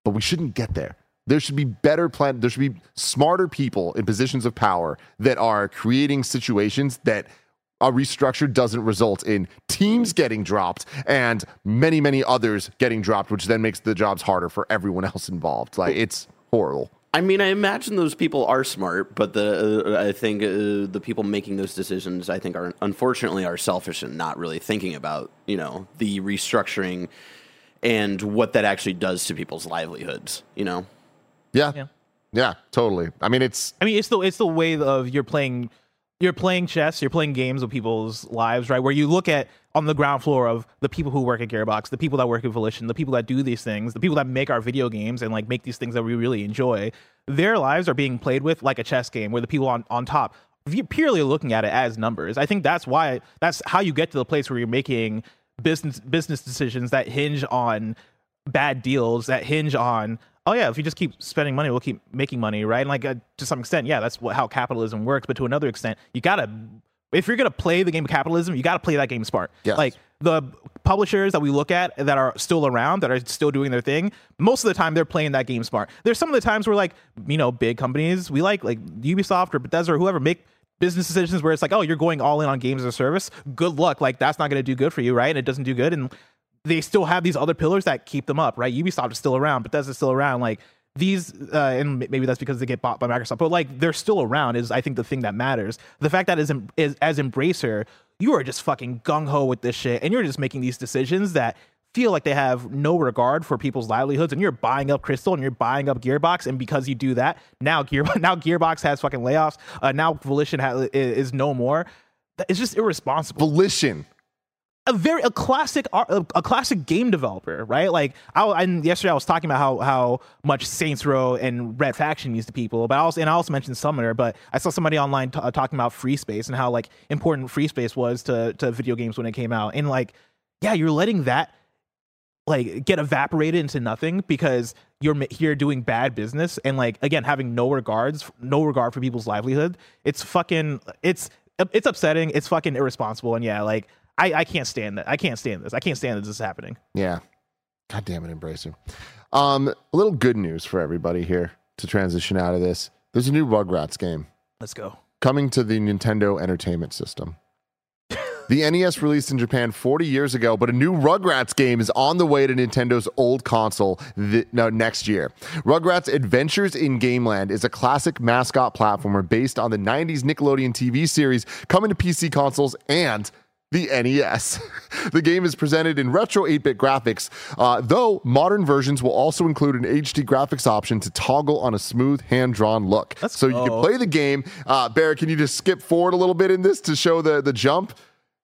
But we shouldn't get there. There should be better plan. There should be smarter people in positions of power that are creating situations that a restructure doesn't result in teams getting dropped and many, many others getting dropped, which then makes the jobs harder for everyone else involved. Like it's horrible. I mean, I imagine those people are smart, but the uh, I think uh, the people making those decisions, I think, are unfortunately are selfish and not really thinking about you know the restructuring and what that actually does to people's livelihoods. You know, Yeah. Yeah. Yeah, totally. I mean, it's I mean, it's the it's the way of you're playing you're playing chess, you're playing games with people's lives, right? Where you look at on the ground floor of the people who work at Gearbox, the people that work at Volition, the people that do these things, the people that make our video games and like make these things that we really enjoy. Their lives are being played with like a chess game, where the people on on top you're purely looking at it as numbers. I think that's why that's how you get to the place where you're making business business decisions that hinge on bad deals that hinge on oh yeah if you just keep spending money we'll keep making money right and like uh, to some extent yeah that's what, how capitalism works but to another extent you gotta if you're gonna play the game of capitalism you gotta play that game smart Yes. like the publishers that we look at that are still around that are still doing their thing most of the time they're playing that game smart there's some of the times where like you know big companies we like like ubisoft or bethesda or whoever make business decisions where it's like, oh, you're going all in on games as a service. Good luck. Like that's not going to do good for you, right? And it doesn't do good. And they still have these other pillars that keep them up, right? Ubisoft is still around, but Bethesda's still around. Like these, uh, and maybe that's because they get bought by Microsoft, but like they're still around is I think the thing that matters. The fact that is, is as Embracer, you are just fucking gung ho with this shit, and you're just making these decisions that feel like they have no regard for people's livelihoods and you're buying up crystal and you're buying up gearbox and because you do that now gear <laughs> now gearbox has fucking layoffs uh, now volition ha- is, is no more it's just irresponsible volition. A very a classic a, classic game developer, right? Like I and yesterday I was talking about how how much Saints Row and Red Faction means to people, but I also and I also mentioned Summoner, but I saw somebody online t- uh, talking about FreeSpace and how like important FreeSpace was to to video games when it came out, and like yeah, you're letting that like get evaporated into nothing because you're here doing bad business and like again having no regards no regard for people's livelihood. It's fucking it's it's upsetting. It's fucking irresponsible. And yeah like i i can't stand that i can't stand this i can't stand that this is happening Yeah. God damn it, Embracer. Um, a little good news for everybody here to transition out of this. There's a new Rugrats game. let's go coming to the Nintendo Entertainment System. The NES released in Japan 40 years ago, but a new Rugrats game is on the way to Nintendo's old console th- no, next year. Rugrats Adventures in Gameland is a classic mascot platformer based on the 90s Nickelodeon TV series coming to PC consoles and the NES. <laughs> the game is presented in retro 8 bit graphics, uh, though modern versions will also include an HD graphics option to toggle on a smooth hand drawn look. Let's so you can play the game. Uh, Barrett, can you just skip forward a little bit in this to show the, the jump?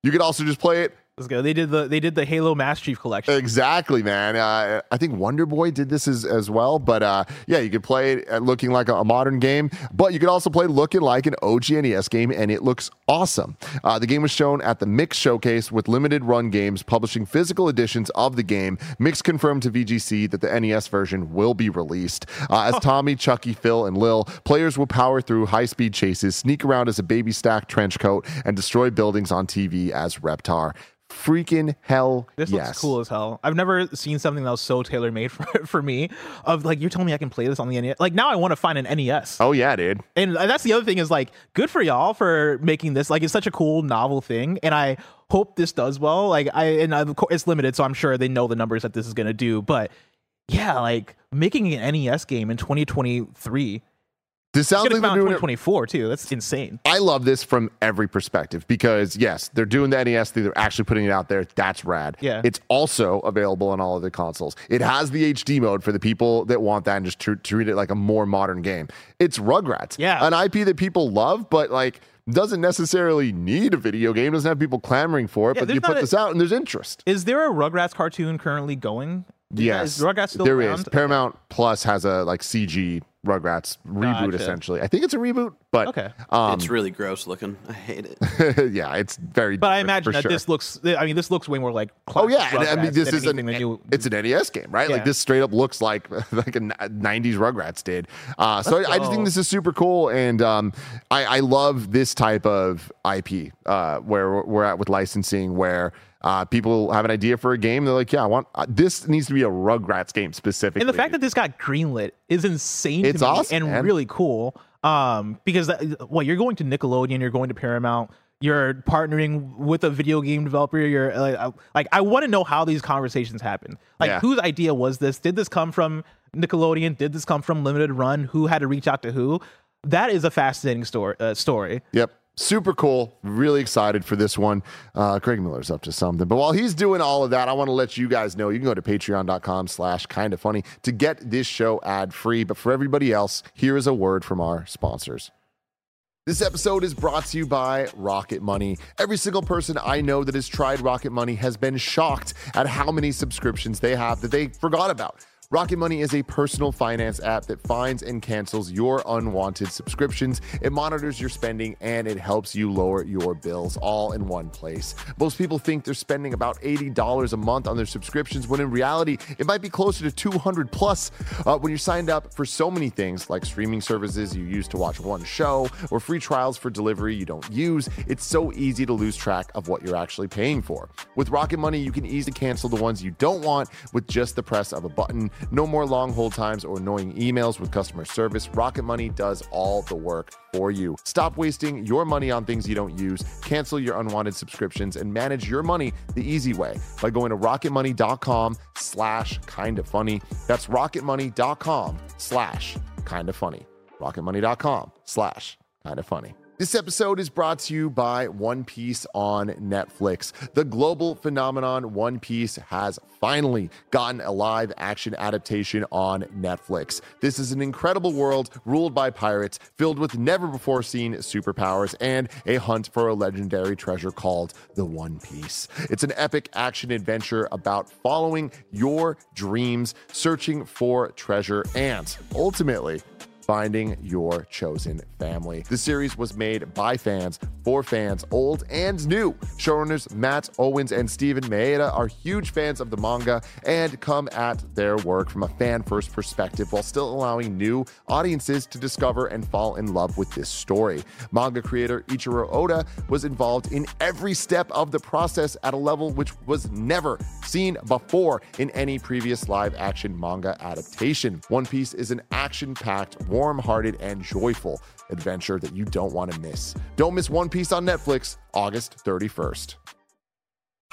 You could also just play it Let's go. They did the they did the Halo Master Chief collection. Exactly, man. Uh, I think Wonder Boy did this as, as well. But uh, yeah, you could play it uh, looking like a, a modern game, but you could also play looking like an OG NES game, and it looks awesome. Uh, the game was shown at the Mix Showcase with limited run games publishing physical editions of the game. Mix confirmed to VGC that the NES version will be released. Uh, as Tommy, Chucky, Phil, and Lil, players will power through high speed chases, sneak around as a baby stack trench coat, and destroy buildings on TV as Reptar. Freaking hell This yes. looks cool as hell. I've never seen something that was so tailor made <laughs> for, for me. Of like, you're telling me I can play this on the NES. Like now, I want to find an NES. Oh yeah, dude. And that's the other thing is like, good for y'all for making this. Like, it's such a cool novel thing, and I hope this does well. Like, I and of course it's limited, so I'm sure they know the numbers that this is gonna do. But yeah, like making an NES game in 2023. This sounds like they're in doing it 2024 too. That's insane. I love this from every perspective because yes, they're doing the NES thing. They're actually putting it out there. That's rad. Yeah. It's also available on all of the consoles. It has the HD mode for the people that want that and just tr- treat it like a more modern game. It's Rugrats. Yeah. An IP that people love, but like doesn't necessarily need a video game. Doesn't have people clamoring for it. Yeah, but you put a- this out and there's interest. Is there a Rugrats cartoon currently going? Yes, is Rugrats still there is. around? Paramount Plus has a like CG Rugrats reboot Gotcha. essentially. I think it's a reboot, but Okay. um, it's really gross looking. I hate it. <laughs> yeah, it's very. But I imagine that sure. this looks. I mean, this looks way more like. Oh yeah, classic and I mean this is an anything that you- it's an NES game, right? Yeah. Like this straight up looks like <laughs> like a '90s Rugrats did. Uh, so I, I just think this is super cool, and um, I, I love this type of IP uh, where we're- we're at with licensing, where uh, people have an idea for a game, they're like, yeah, I want uh, this needs to be a Rugrats game specifically. And the fact that this got greenlit is insane It's to me awesome, and man. really cool. Um, because that, well, you're going to Nickelodeon, you're going to Paramount, you're partnering with a video game developer. You're like, I- like I want to know how these conversations happen. Like, Yeah. whose idea was this? Did this come from Nickelodeon? Did this come from Limited Run? Who had to reach out to who? That is a fascinating story. Uh, story. Yep. Super cool. Really excited for this one. Uh, Craig Miller's up to something. But while he's doing all of that, I want to let you guys know you can go to patreon.com slash kinda funny to get this show ad free. But for everybody else, here is a word from our sponsors. This episode is brought to you by Rocket Money. Every single person I know that has tried Rocket Money has been shocked at how many subscriptions they have that they forgot about. Rocket Money is a personal finance app that finds and cancels your unwanted subscriptions. It monitors your spending and it helps you lower your bills all in one place. Most people think they're spending about $80 a month on their subscriptions when in reality it might be closer to 200 plus. Uh, when you're signed up for so many things like streaming services you use to watch one show or free trials for delivery you don't use, it's so easy to lose track of what you're actually paying for. With Rocket Money, you can easily cancel the ones you don't want with just the press of a button. No more long hold times or annoying emails with customer service. Rocket Money does all the work for you. Stop wasting your money on things you don't use. Cancel your unwanted subscriptions and manage your money the easy way by going to rocketmoney.com slash kinda funny. That's rocketmoney.com slash kinda funny. Rocketmoney.com slash kinda funny. This episode is brought to you by One Piece on Netflix. The global phenomenon One Piece has finally gotten a live action adaptation on Netflix. This is an incredible world ruled by pirates, filled with never before seen superpowers and a hunt for a legendary treasure called the One Piece. It's an epic action adventure about following your dreams, searching for treasure, and ultimately, finding your chosen family. The series was made by fans for fans, old and new. Showrunners Matt Owens and Steven Maeda are huge fans of the manga and come at their work from a fan first perspective while still allowing new audiences to discover and fall in love with this story. Manga creator Eiichiro Oda was involved in every step of the process at a level which was never seen before in any previous live action manga adaptation. One Piece is an action packed, warm hearted and joyful adventure that you don't want to miss. Don't miss One Piece on Netflix August 31st.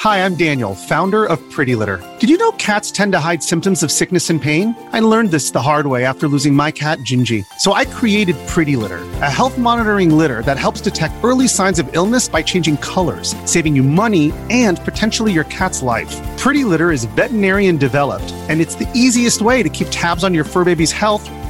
Hi, I'm Daniel, founder of Pretty Litter. Did you know cats tend to hide symptoms of sickness and pain? I learned this the hard way after losing my cat, Gingy. So I created Pretty Litter, a health monitoring litter that helps detect early signs of illness by changing colors, saving you money and potentially your cat's life. Pretty Litter is veterinarian developed, and it's the easiest way to keep tabs on your fur baby's health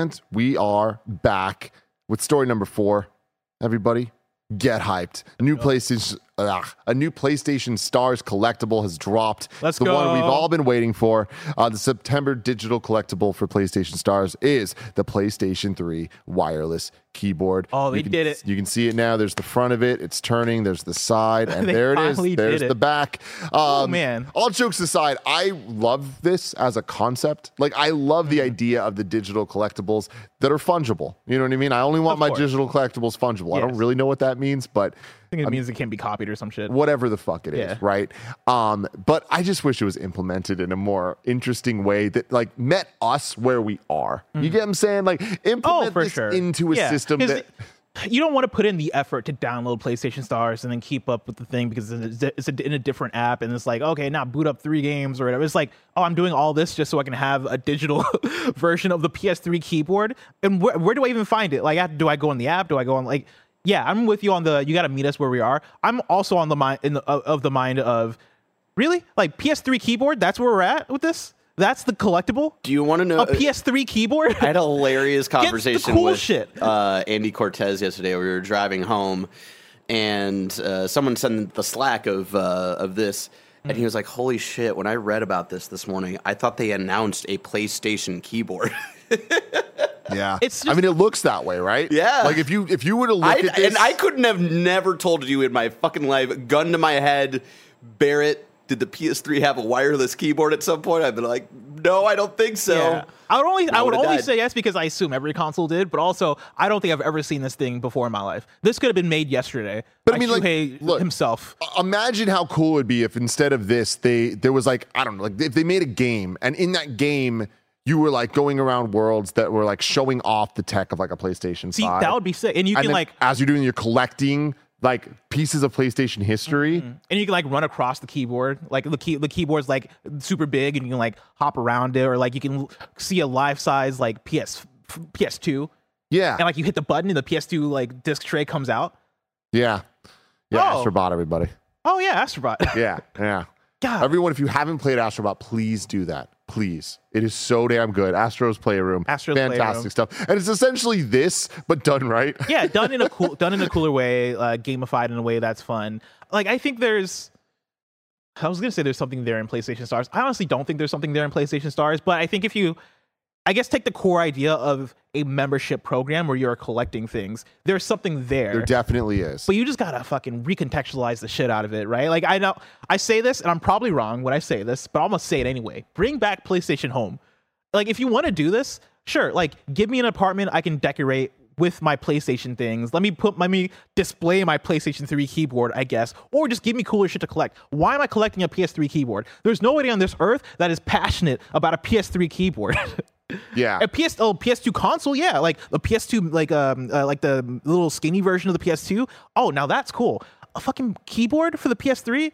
And we are back with story number four. Everybody, get hyped. New PlayStation, ugh, a new PlayStation Stars collectible has dropped. Let's the one we've all been waiting for. Uh, the September digital collectible for PlayStation Stars is the PlayStation 3 wireless keyboard. Oh, they You can- did it. You can see it now. There's the front of it. It's turning. There's the side, <laughs> and there it is. There's it. the back. Um, Oh, man. All jokes aside, I love this as a concept. Like, I love Mm-hmm. the idea of the digital collectibles that are fungible. You know what I mean? I only want my digital collectibles fungible. I don't really know what that means, but think it means it can't be copied or some shit. whatever the fuck it is, Yeah. right? Um, but I just wish it was implemented in a more interesting way that like met us where we are. You get what I'm saying? Like implement Mm-hmm. Oh, this sure. into a Yeah, system that you don't want to put in the effort to download PlayStation Stars and then keep up with the thing because it's it's a, in a different app and it's like okay now boot up three games or whatever. It's like oh I'm doing all this just so I can have a digital <laughs> version of the PS3 keyboard and where, where do I even find it? Like do I go in the app? Do I go on like yeah I'm with you on the you got to meet us where we are. I'm also on the mind in the, of, of the mind of really like PS3 keyboard. That's where we're at with this. That's the collectible. Do you want to know? A PS3 keyboard. I had a hilarious <laughs> conversation cool with. Uh, Andy Cortez yesterday. We were driving home, and uh, someone sent the Slack of uh, of this, and he was like, "Holy shit!" When I read about this this morning, I thought they announced a PlayStation keyboard. <laughs> yeah. It's I mean, it looks that way, right? Yeah. Like if you if you were to look I, at this, and I couldn't have never told you in my fucking life, gun to my head, Barrett. Did the PS3 have a wireless keyboard at some point? I'd be like, no, I don't think so. Yeah. I would only I, I would only died. say yes because I assume every console did, but also I don't think I've ever seen this thing before in my life. This could have been made yesterday. But by I mean, like, Shuhei look, himself. Uh, imagine how cool it would be if instead of this they there was like i don't know like if they made a game and in that game you were like going around worlds that were like showing off the tech of like a playstation See, 5 that would be sick. And you and can then like as you're doing you're collecting like pieces of playstation history mm-hmm. and you can like run across the keyboard. Like the key the keyboard's like super big and you can like hop around it or like you can see a life size like PS PS2 yeah and like you hit the button and the PS2 like disc tray comes out. yeah yeah Oh. astrobot everybody Oh yeah, Astrobot. <laughs> yeah yeah God. everyone if you haven't played astrobot please do that please it is so damn good astro's playroom Astro's fantastic Playroom. stuff and it's essentially this but done right yeah, <laughs> done in a cool, done in a cooler way, uh, gamified in a way that's fun. Like I think there's, I was gonna say there's something there in PlayStation Stars. I honestly don't think there's something there in PlayStation Stars, but I think if you, I guess take the core idea of a membership program where you're collecting things, there's something there. there definitely is but you just gotta fucking recontextualize the shit out of it, right? Like I know I say this, and I'm probably wrong when I say this, but I'm gonna say it anyway. Bring back PlayStation Home. Like if you want to do this, sure. Like give me an apartment I can decorate with my PlayStation things. Let me put let me display my PlayStation 3 keyboard, I guess, or just give me cooler shit to collect. Why am I collecting a PS3 keyboard? There's nobody on this earth that is passionate about a PS3 keyboard. <laughs> yeah A PS oh PS2 console, yeah, like the PS2 like um uh, like the little skinny version of the PS2. Oh, now that's cool. A fucking keyboard for the PS3.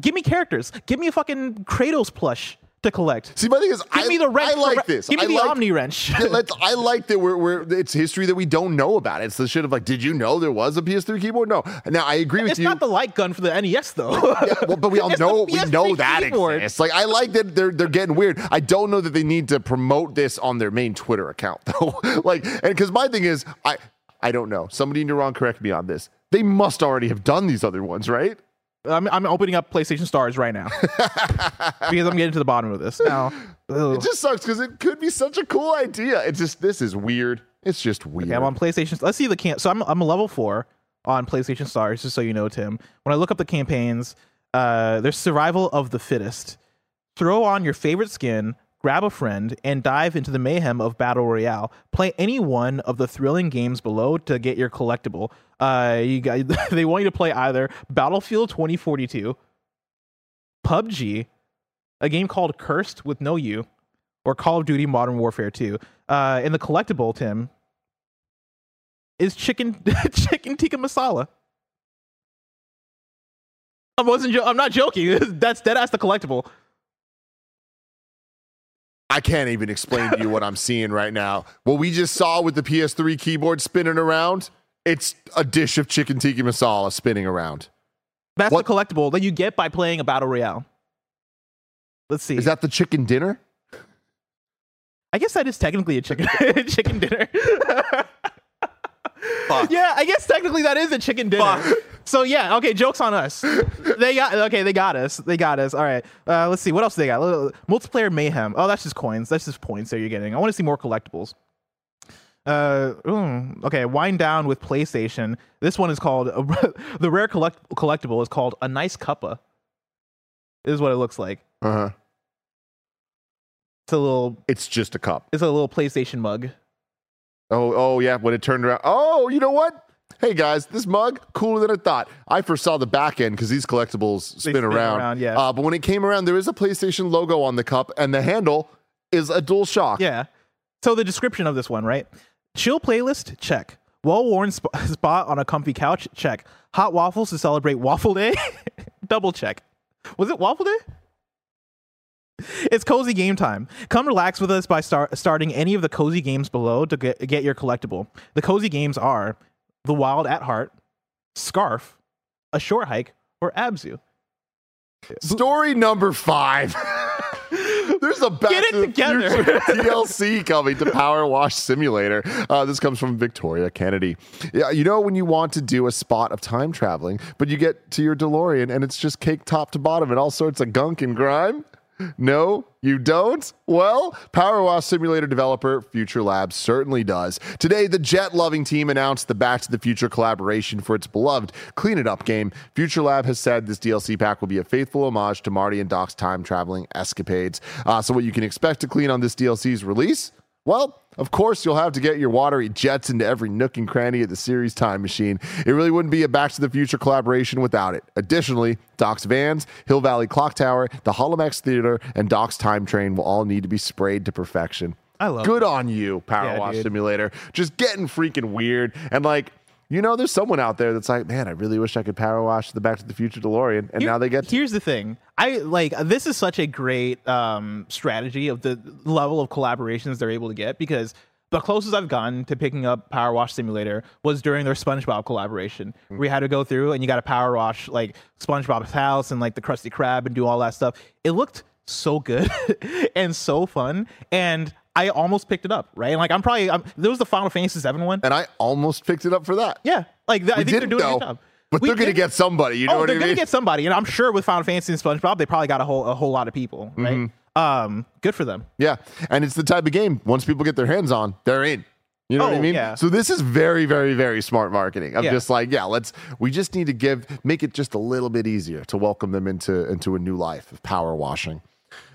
Give me characters. Give me a fucking Kratos plush to collect. See, my thing is, Give I, me the wrench. I for- like this. Give me I the like, Omni wrench. <laughs> Let's- I like that we're, we're it's history that we don't know about. It's the shit of like, did you know there was a PS3 keyboard? No. Now I agree with it's you. It's not the light gun for the NES though. Yeah, well, but we <laughs> all It's know we know that keyboard. exists. Like I like that they're they're getting weird. I don't know that they need to promote this on their main Twitter account <laughs> though. like and because my thing is I I don't know. Somebody in wrong, correct me on this. They must already have done these other ones, right? I'm, I'm opening up PlayStation Stars right now <laughs> because I'm getting to the bottom of this now. ugh. <laughs> It just sucks because it could be such a cool idea. It's just this is weird. It's just weird. Okay, I'm on PlayStation. Let's see the camp. So I'm I'm a level four on PlayStation Stars, just so you know, Tim. When I look up the campaigns, uh, there's survival of the fittest. Throw on your favorite skin, grab a friend, and dive into the mayhem of battle royale. Play any one of the thrilling games below to get your collectible. Uh, you got <laughs> they want you to play either Battlefield 2042, PUBG, a game called Cursed with no U, or Call of Duty Modern Warfare 2. Uh, and the collectible, Tim, is chicken <laughs> chicken tikka masala. I wasn't. Jo- I'm not joking. <laughs> That's dead ass the collectible. I can't even explain to you what I'm seeing right now. What we just saw with the PS3 keyboard spinning around, it's a dish of chicken tikka masala spinning around. That's What- the collectible that you get by playing a battle royale. Let's see. Is that the chicken dinner? I guess that is technically a chicken <laughs> <laughs> chicken dinner. Yeah, I guess technically that is a chicken dinner. So yeah, okay. Jokes on us. <laughs> They got okay. They got us. They got us. All right. Uh, let's see what else they got. Multiplayer mayhem. Oh, that's just coins. That's just points that you're getting. I want to see more collectibles. Uh, ooh, okay. Wind down with PlayStation. This one is called <laughs> the rare collect- collectible is called a nice cuppa. This is what it looks like. Uh huh. It's a little. It's just a cup. It's a little PlayStation mug. Oh, oh yeah. When it turned around. Oh, you know what? Hey guys, this mug cooler than I thought. I first saw the back end because these collectibles spin, spin around. around, yeah. Uh, but when it came around, there is a PlayStation logo on the cup, and the handle is a dual shock. Yeah. So the description of this one, right? Chill playlist, check. Well worn sp- <laughs> spot on a comfy couch, check. Hot waffles to celebrate Waffle Day, <laughs> double check. Was it Waffle Day? It's cozy game time. Come relax with us by start, starting any of the cozy games below to get, get your collectible. The cozy games are The Wild at Heart, Scarf, A Short Hike, or Abzu. Story number five. <laughs> There's a Back Get it to the together. Future <laughs> DLC coming to PowerWash Simulator. Uh, this comes from Victoria Kennedy. Yeah, you know when you want to do a spot of time traveling, but you get to your DeLorean and it's just cake top to bottom and all sorts of gunk and grime? No, you don't? Well, PowerWash Simulator developer FuturLabs certainly does. Today, the jet loving team announced the Back to the Future collaboration for its beloved Clean It Up game. FuturLab has said this DLC pack will be a faithful homage to Marty and Doc's time traveling escapades. Uh, so, what you can expect to clean on this DLC's release? Well, of course, you'll have to get your watery jets into every nook and cranny of the series time machine. It really wouldn't be a Back to the Future collaboration without it. Additionally, Doc's vans, Hill Valley Clock Tower, the Holomax Theater, and Doc's Time Train will all need to be sprayed to perfection. I love Good on you, Power Yeah, Wash dude. Simulator. Just getting freaking weird. And like, you know, there's someone out there that's like, man, I really wish I could power wash the Back to the Future DeLorean. And Here- now they get to. here's the thing i like this is such a great um strategy of the level of collaborations they're able to get because the closest i've gotten to picking up power wash simulator was during their spongebob collaboration where we had to go through and you got to power wash like spongebob's house and like the krusty krab and do all that stuff it looked so good <laughs> and so fun and i almost picked it up right like i'm probably I'm, there was the final fantasy 7 one And I almost picked it up for that. yeah like th- i think they're doing a good job But We they're going to get somebody. You know oh, what I they're gonna get somebody, and I'm sure with Final Fantasy and SpongeBob, they probably got a whole a whole lot of people, right? Mm-hmm. Um, good for them. Yeah. And it's the type of game, once people get their hands on, they're in. You know what I Oh, mean? yeah. So this is very, very, very smart marketing. I'm Yeah. just like, yeah, let's we just need to give make it just a little bit easier to welcome them into into a new life of power washing.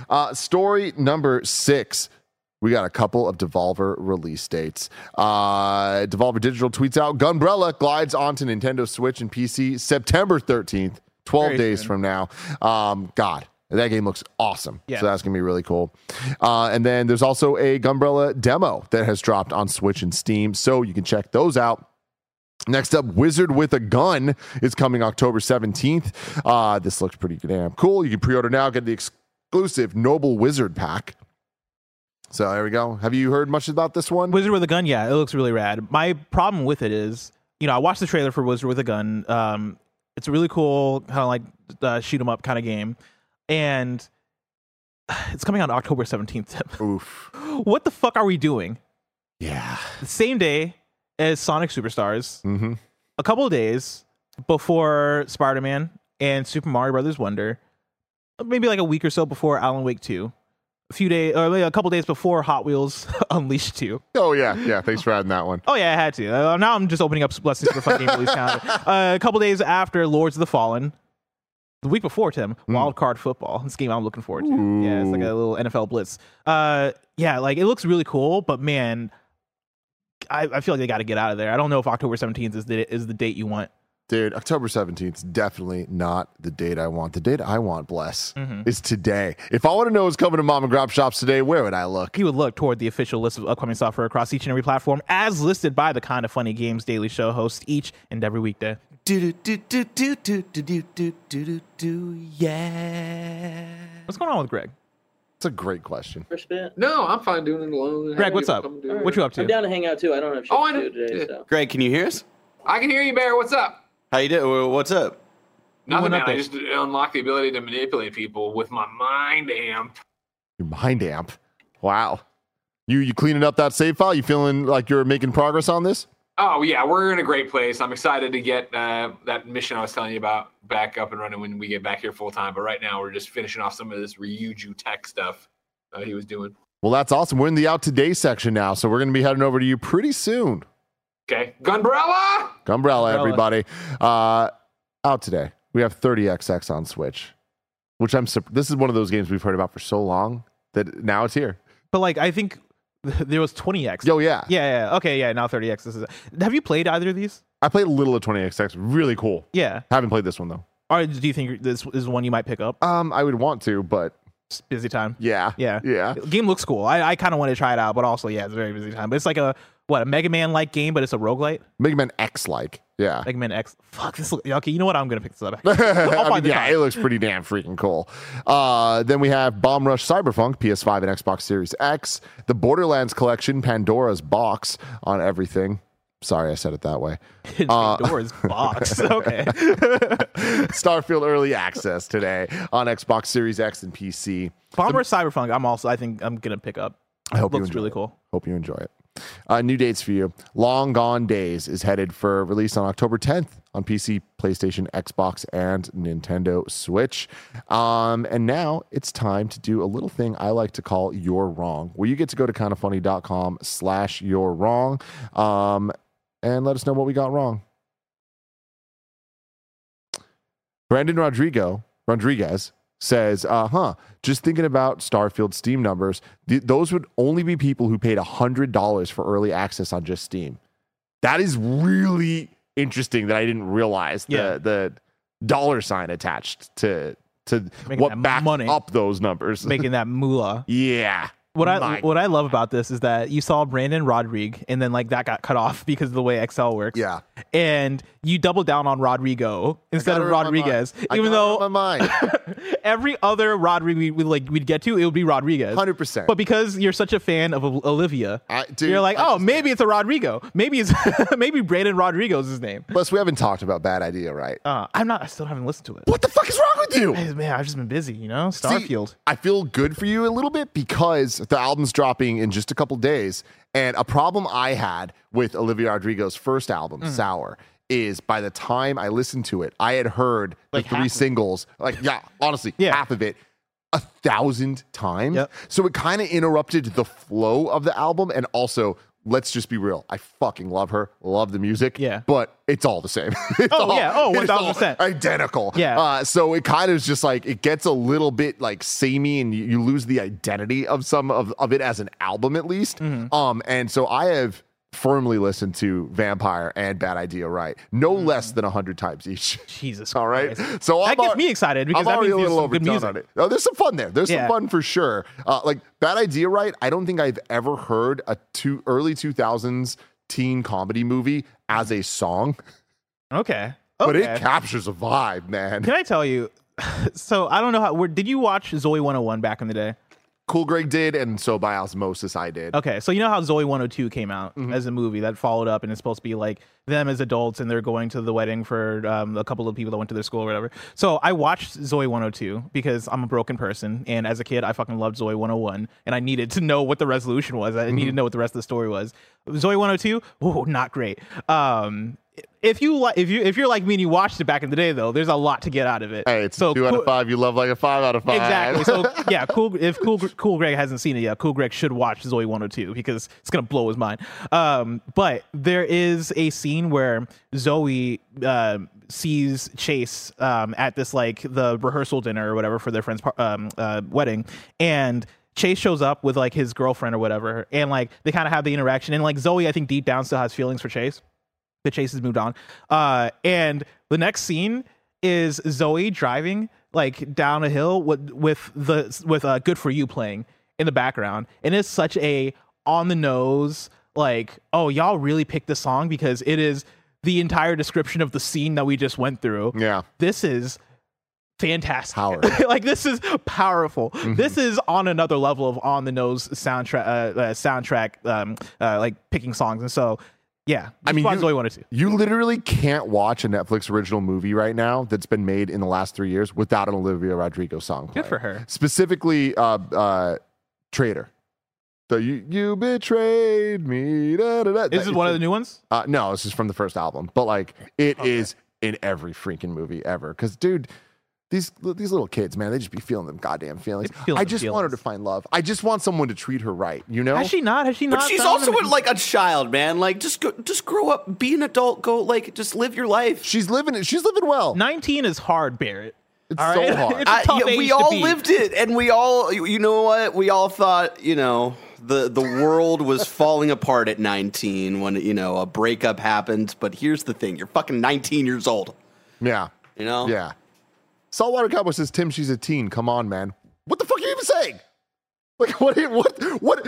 Uh, story number six. We got a couple of Devolver release dates. Uh, Devolver Digital tweets out Gunbrella glides onto Nintendo Switch and PC September 13th, 12 Very days soon. from now. Um, God, that game looks awesome. Yeah. So that's going to be really cool. Uh, and then there's also a Gunbrella demo that has dropped on Switch and Steam. So you can check those out. Next up, Wizard with a Gun is coming October 17th. Uh, this looks pretty damn cool. You can pre order now, get the exclusive Noble Wizard pack. So there we go. Have you heard much about this one? Wizard with a Gun, yeah, it looks really rad. My problem with it is, you know, I watched the trailer for Wizard with a Gun. Um, it's a really cool, kind of like uh, shoot 'em up kind of game, and <sighs> it's coming out October 17th. <laughs> Oof. what the fuck are we doing? Yeah. The same day as Sonic Superstars. Mm-hmm. A couple of days before Spider Man and Super Mario Brothers Wonder, maybe like a week or so before Alan Wake 2. A few days, or a couple days before Hot Wheels <laughs> Unleashed 2. Oh yeah, yeah. Thanks for adding that one. Oh yeah, I had to. Uh, now I'm just opening up blessings for fun game release calendar. Uh, a couple days after Lords of the Fallen, the week before Tim, Wild Card Football. This game I'm looking forward to. Yeah, it's like a little NFL blitz. Uh, yeah, like it looks really cool, but man, I, I feel like they got to get out of there. I don't know if October 17th is the is the date you want. Dude, October 17th is definitely not the date I want. The date I want, bless, Mm-hmm. is today. If I want to know what's coming to mom and grab shops today, where would I look? You would look toward the official list of upcoming software across each and every platform, as listed by the Kinda Funny Games Daily Show host each and every weekday. Do do do do do do do do do do do yeah. What's going on with Greg? It's a great question. First bit. No, I'm fine doing it alone. Greg, what's up? Come do it. What you up to? I'm down to hang out too. I don't have shit Oh, to do today. Yeah. So. Greg, can you hear us? I can hear you, Bear. What's up? How you doing? What's up? Nothing, One man. I just unlocked the ability to manipulate people with my mind amp. Your mind amp. Wow. You you cleaning up that save file? You feeling like you're making progress on this? Oh yeah, we're in a great place. I'm excited to get uh, that mission I was telling you about back up and running when we get back here full time. But right now, we're just finishing off some of this Ryujin tech stuff uh, he was doing. Well, that's awesome. We're in the out today section now, so we're going to be heading over to you pretty soon. Okay, Gunbrella. Umbrella, Umbrella. everybody. Uh, out today. We have 30XX on Switch, which I'm. This is one of those games we've heard about for so long that now it's here. But like, I think <laughs> there was 20x. Oh, yeah. Yeah, yeah. Okay, yeah. Now 30x. This is. Have you played either of these? I played a little of 20XX. Really cool. Yeah. Haven't played this one though. Or do you think this is one you might pick up? Um, I would want to, but Just busy time. yeah, Yeah. yeah. Game looks cool. I, I kind of want to try it out, but also, yeah, it's a very busy time. But it's like a what a Mega Man like game, but it's a roguelite. Mega Man X like, yeah. Mega Man X. Fuck this. Look, okay, you know what? I'm gonna pick this up. <laughs> I mean, yeah, time. it looks pretty damn freaking cool. Uh, then we have Bomb Rush Cyberpunk, PS5 and Xbox Series X, the Borderlands Collection, Pandora's Box on everything. Sorry, I said it that way. <laughs> Uh, Pandora's <laughs> box. Okay. Starfield Early Access today on Xbox Series X and PC. Bomb Rush Cyberpunk. I'm also. I think I'm gonna pick up. I hope you Looks really it. cool. Hope you enjoy it. Uh, new dates for you. Long Gone Days is headed for release on October 10th on PC, PlayStation, Xbox, and Nintendo Switch. Um, and now it's time to do a little thing I like to call You're Wrong, where you get to go to kindafunny.com slash You're Wrong um, and let us know what we got wrong. Brandon Rodrigo Rodriguez says, uh huh, just thinking about Starfield Steam numbers, th- those would only be people who paid $100 for early access on just Steam. That is really interesting that I didn't realize Yeah. the, the dollar sign attached to to Making what backed money. up those numbers. Making that moolah. <laughs> yeah. What I My- what I love about this is that you saw Brandon Rodrigue and then like that got cut off because of the way Excel works. Yeah. And you double down on Rodrigo instead of it on my mind. Rodriguez. Even though my mind. <laughs> every other Rodrigue we, we like we'd get to, it would be Rodriguez. 100%. But because you're such a fan of Olivia, I- dude, you're like, I oh, maybe it's a Rodrigo. Maybe it's <laughs> maybe Brandon Rodrigo's his name. Plus, we haven't talked about Bad Idea, right? Uh, I'm not. I still haven't listened to it. What the fuck is wrong with you? Man, I've just been busy, you know. See, Starfield. I feel good for you a little bit because the album's dropping in just a couple days. And a problem I had with Olivia Rodrigo's first album, Mm. Sour, is by the time I listened to it, I had heard Like the three singles, like, yeah, honestly, Yeah. half of it a thousand times. Yep. So it kind of interrupted the flow of the album. And also, let's just be real. I fucking love her, love the music. Yeah. But it's all the same. <laughs> It's Oh, all- yeah. Oh, it is all 1000%. Identical. Yeah. Uh, so it kind of is just like it gets a little bit like samey and you, you lose the identity of some of, of it as an album at least. Mm-hmm. Um, and so I have firmly listen to Vampire and Bad Idea Right, no less than a hundred times each. Jesus. <laughs> All right. Christ. So that I'm gets al- me excited because I'm that already means a little overdone music. on it. Oh, there's some fun there. There's Yeah. some fun for sure. Uh, like Bad Idea Right, I don't think I've ever heard a two early 2000s teen comedy movie as a song, Okay. but it captures a vibe, man. Can I tell you? <laughs> So I don't know how. Where, did you watch Zoey 101 back in the day? Cool Greg did, and so by osmosis I did. Okay, so you know how Zoey 102 came out Mm-hmm. as a movie that followed up, and it's supposed to be like them as adults, and they're going to the wedding for um, a couple of people that went to their school or whatever. So I watched Zoey 102 because I'm a broken person, and as a kid, I fucking loved Zoey 101, and I needed to know what the resolution was. I needed Mm-hmm. to know what the rest of the story was. Zoey 102, oh, not great. Um, if you like, if you if you're like me and you watched it back in the day, though, there's a lot to get out of it. Hey, it's so two out of five. You love like a five out of five. Exactly. So <laughs> yeah, cool. If cool cool Greg hasn't seen it yet, cool Greg should watch Zoey 102 because it's gonna blow his mind. Um, but there is a scene where Zoey uh, sees Chase um, at this like the rehearsal dinner or whatever for their friend's um, uh, wedding, and. Chase shows up with like his girlfriend or whatever, and like they kind of have the interaction. And like Zoey, I think deep down still has feelings for Chase but Chase has moved on. Uh, and the next scene is Zoey driving like down a hill with with the with uh, "Good for You" playing in the background, and it's such a on the nose like, oh, y'all really picked this song because it is the entire description of the scene that we just went through. Yeah. This is fantastic. Power. <laughs> like this is powerful. Mm-hmm. This is on another level of on the nose soundtrack. Uh, uh, soundtrack, um, uh, like picking songs, and so yeah. I mean, you, wanted to. you literally can't watch a Netflix original movie right now that's been made in the last three years without an Olivia Rodrigo song. Good for her. Specifically, uh, uh, Traitor. So you you betrayed me. Da, da, da. Is this one of the new ones? Uh, no, this is from the first album, but like it is in every freaking movie ever. Because dude, these these little kids, man, they just be feeling them goddamn feelings. They feel I the just want her to find love. I just want someone to treat her right. You know? Has she not? Has she not? But she's also him? like a child, man. Like just go, just grow up, be an adult, go like just live your life. She's living it. She's living well. 19 is hard, Barrett. It's All so right? <laughs> hard. It's a I- tough yeah, age we to all be. lived it, and we all, you you know what? We all thought, you know, the the world was <laughs> falling apart at 19 when you know a breakup happened. But here's the thing: you're fucking 19 years old. Yeah. You know? Yeah. Saltwater Cowboy says, Tim, she's a teen. Come on, man. What the fuck are you even saying? Like, <laughs> what? do you- What? What?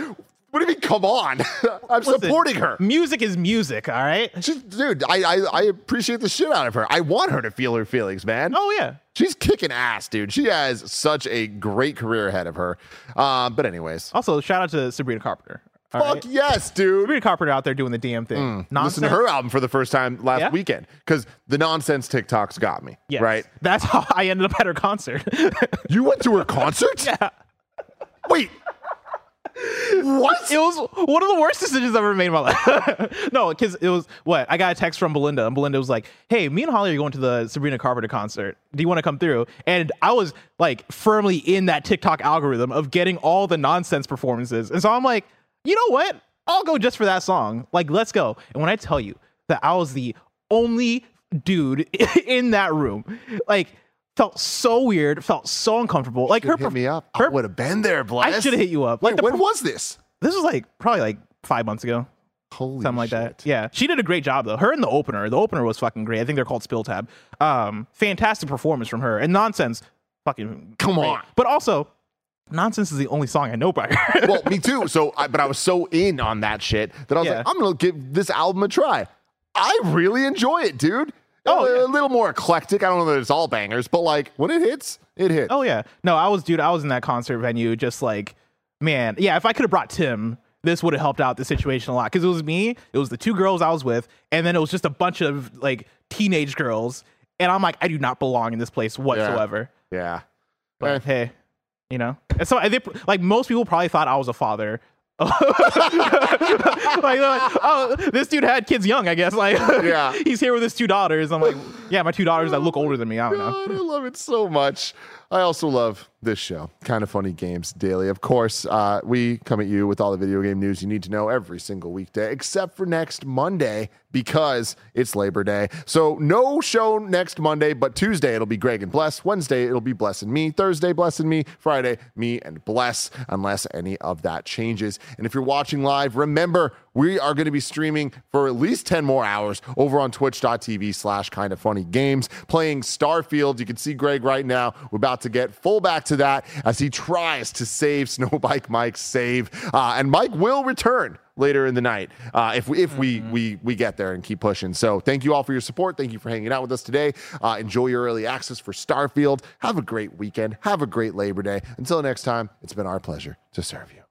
What do you mean? Come on! <laughs> I'm Listen, supporting her. Music is music, all right? Dude, I, I I appreciate the shit out of her. I want her to feel her feelings, man. Oh, yeah. She's kicking ass, dude. She has such a great career ahead of her. Um, but anyways, Also, shout out to Sabrina Carpenter. All fuck right? yes, dude. Sabrina Carpenter out there doing the damn thing. Mm. Listen to her album for the first time last Yeah? weekend because the nonsense TikToks got me. Yes. Right? That's how I ended up at her concert. <laughs> You went to her concert? yeah. Wait. what? It was one of the worst decisions I've ever made in my life. <laughs> no, because it was what I got a text from Belinda, and Belinda was like, "Hey, me and Holly are going to the Sabrina Carpenter concert. Do you want to come through?" And I was like firmly in that TikTok algorithm of getting all the nonsense performances, and so I'm like, you know what? I'll go just for that song. Like, let's go. And when I tell you that I was the only dude <laughs> in that room, like. Felt so weird. Felt so uncomfortable. Like her, hit me up. her- I would have been there, Bless. I should have hit you up. Like Wait, the when was this? this was like probably like five months ago Holy something like that. shit. Yeah, she did a great job though. Her and the opener, the opener was fucking great. I think they're called Spill Tab. Um, fantastic performance from her. And Nonsense, fucking Come great. on. But also, Nonsense is the only song I know by her. <laughs> well, me too. So, I, but I was so in on that shit that I was Yeah. like, I'm gonna give this album a try. I really enjoy it, dude. Oh, a, yeah. a little more eclectic. I don't know that it's all bangers, but like when it hits, it hits. oh yeah, no, I was dude. I was in that concert venue, just like man, yeah. If I could have brought Tim. This would have helped out the situation a lot because it was me, it was the two girls I was with, and then it was just a bunch of like teenage girls, and I'm like, I do not belong in this place whatsoever. yeah. But Eh. hey, you know. And so I think like most people probably thought I was a father. <laughs> like, like, oh, this dude had kids young, I guess. <laughs> Like, Yeah. <laughs> he's here with his two daughters. I'm like, yeah, my two daughters that look older than me. I don't know. I love it so much. I also love this show, Kinda Funny Games Daily. Of course, uh, we come at you with all the video game news you need to know every single weekday, except for next Monday because it's Labor Day. So no show next Monday, but Tuesday it'll be Greg and Bless. Wednesday it'll be Bless and me. Thursday, Bless and me. Friday, me and Bless, unless any of that changes. And if you're watching live, remember we are going to be streaming for at least 10 more hours over on twitch.tv slash kinda funny games playing Starfield. You can see Greg right now. We're about to get full back to that as he tries to save <laughs> Snowbike Mike's save. Uh, and Mike will return later in the night uh, if we if we we we get there and keep pushing. So thank you all for your support. Thank you for hanging out with us today. Uh, enjoy your early access for Starfield. Have a great weekend. Have a great Labor Day. Until next time, it's been our pleasure to serve you.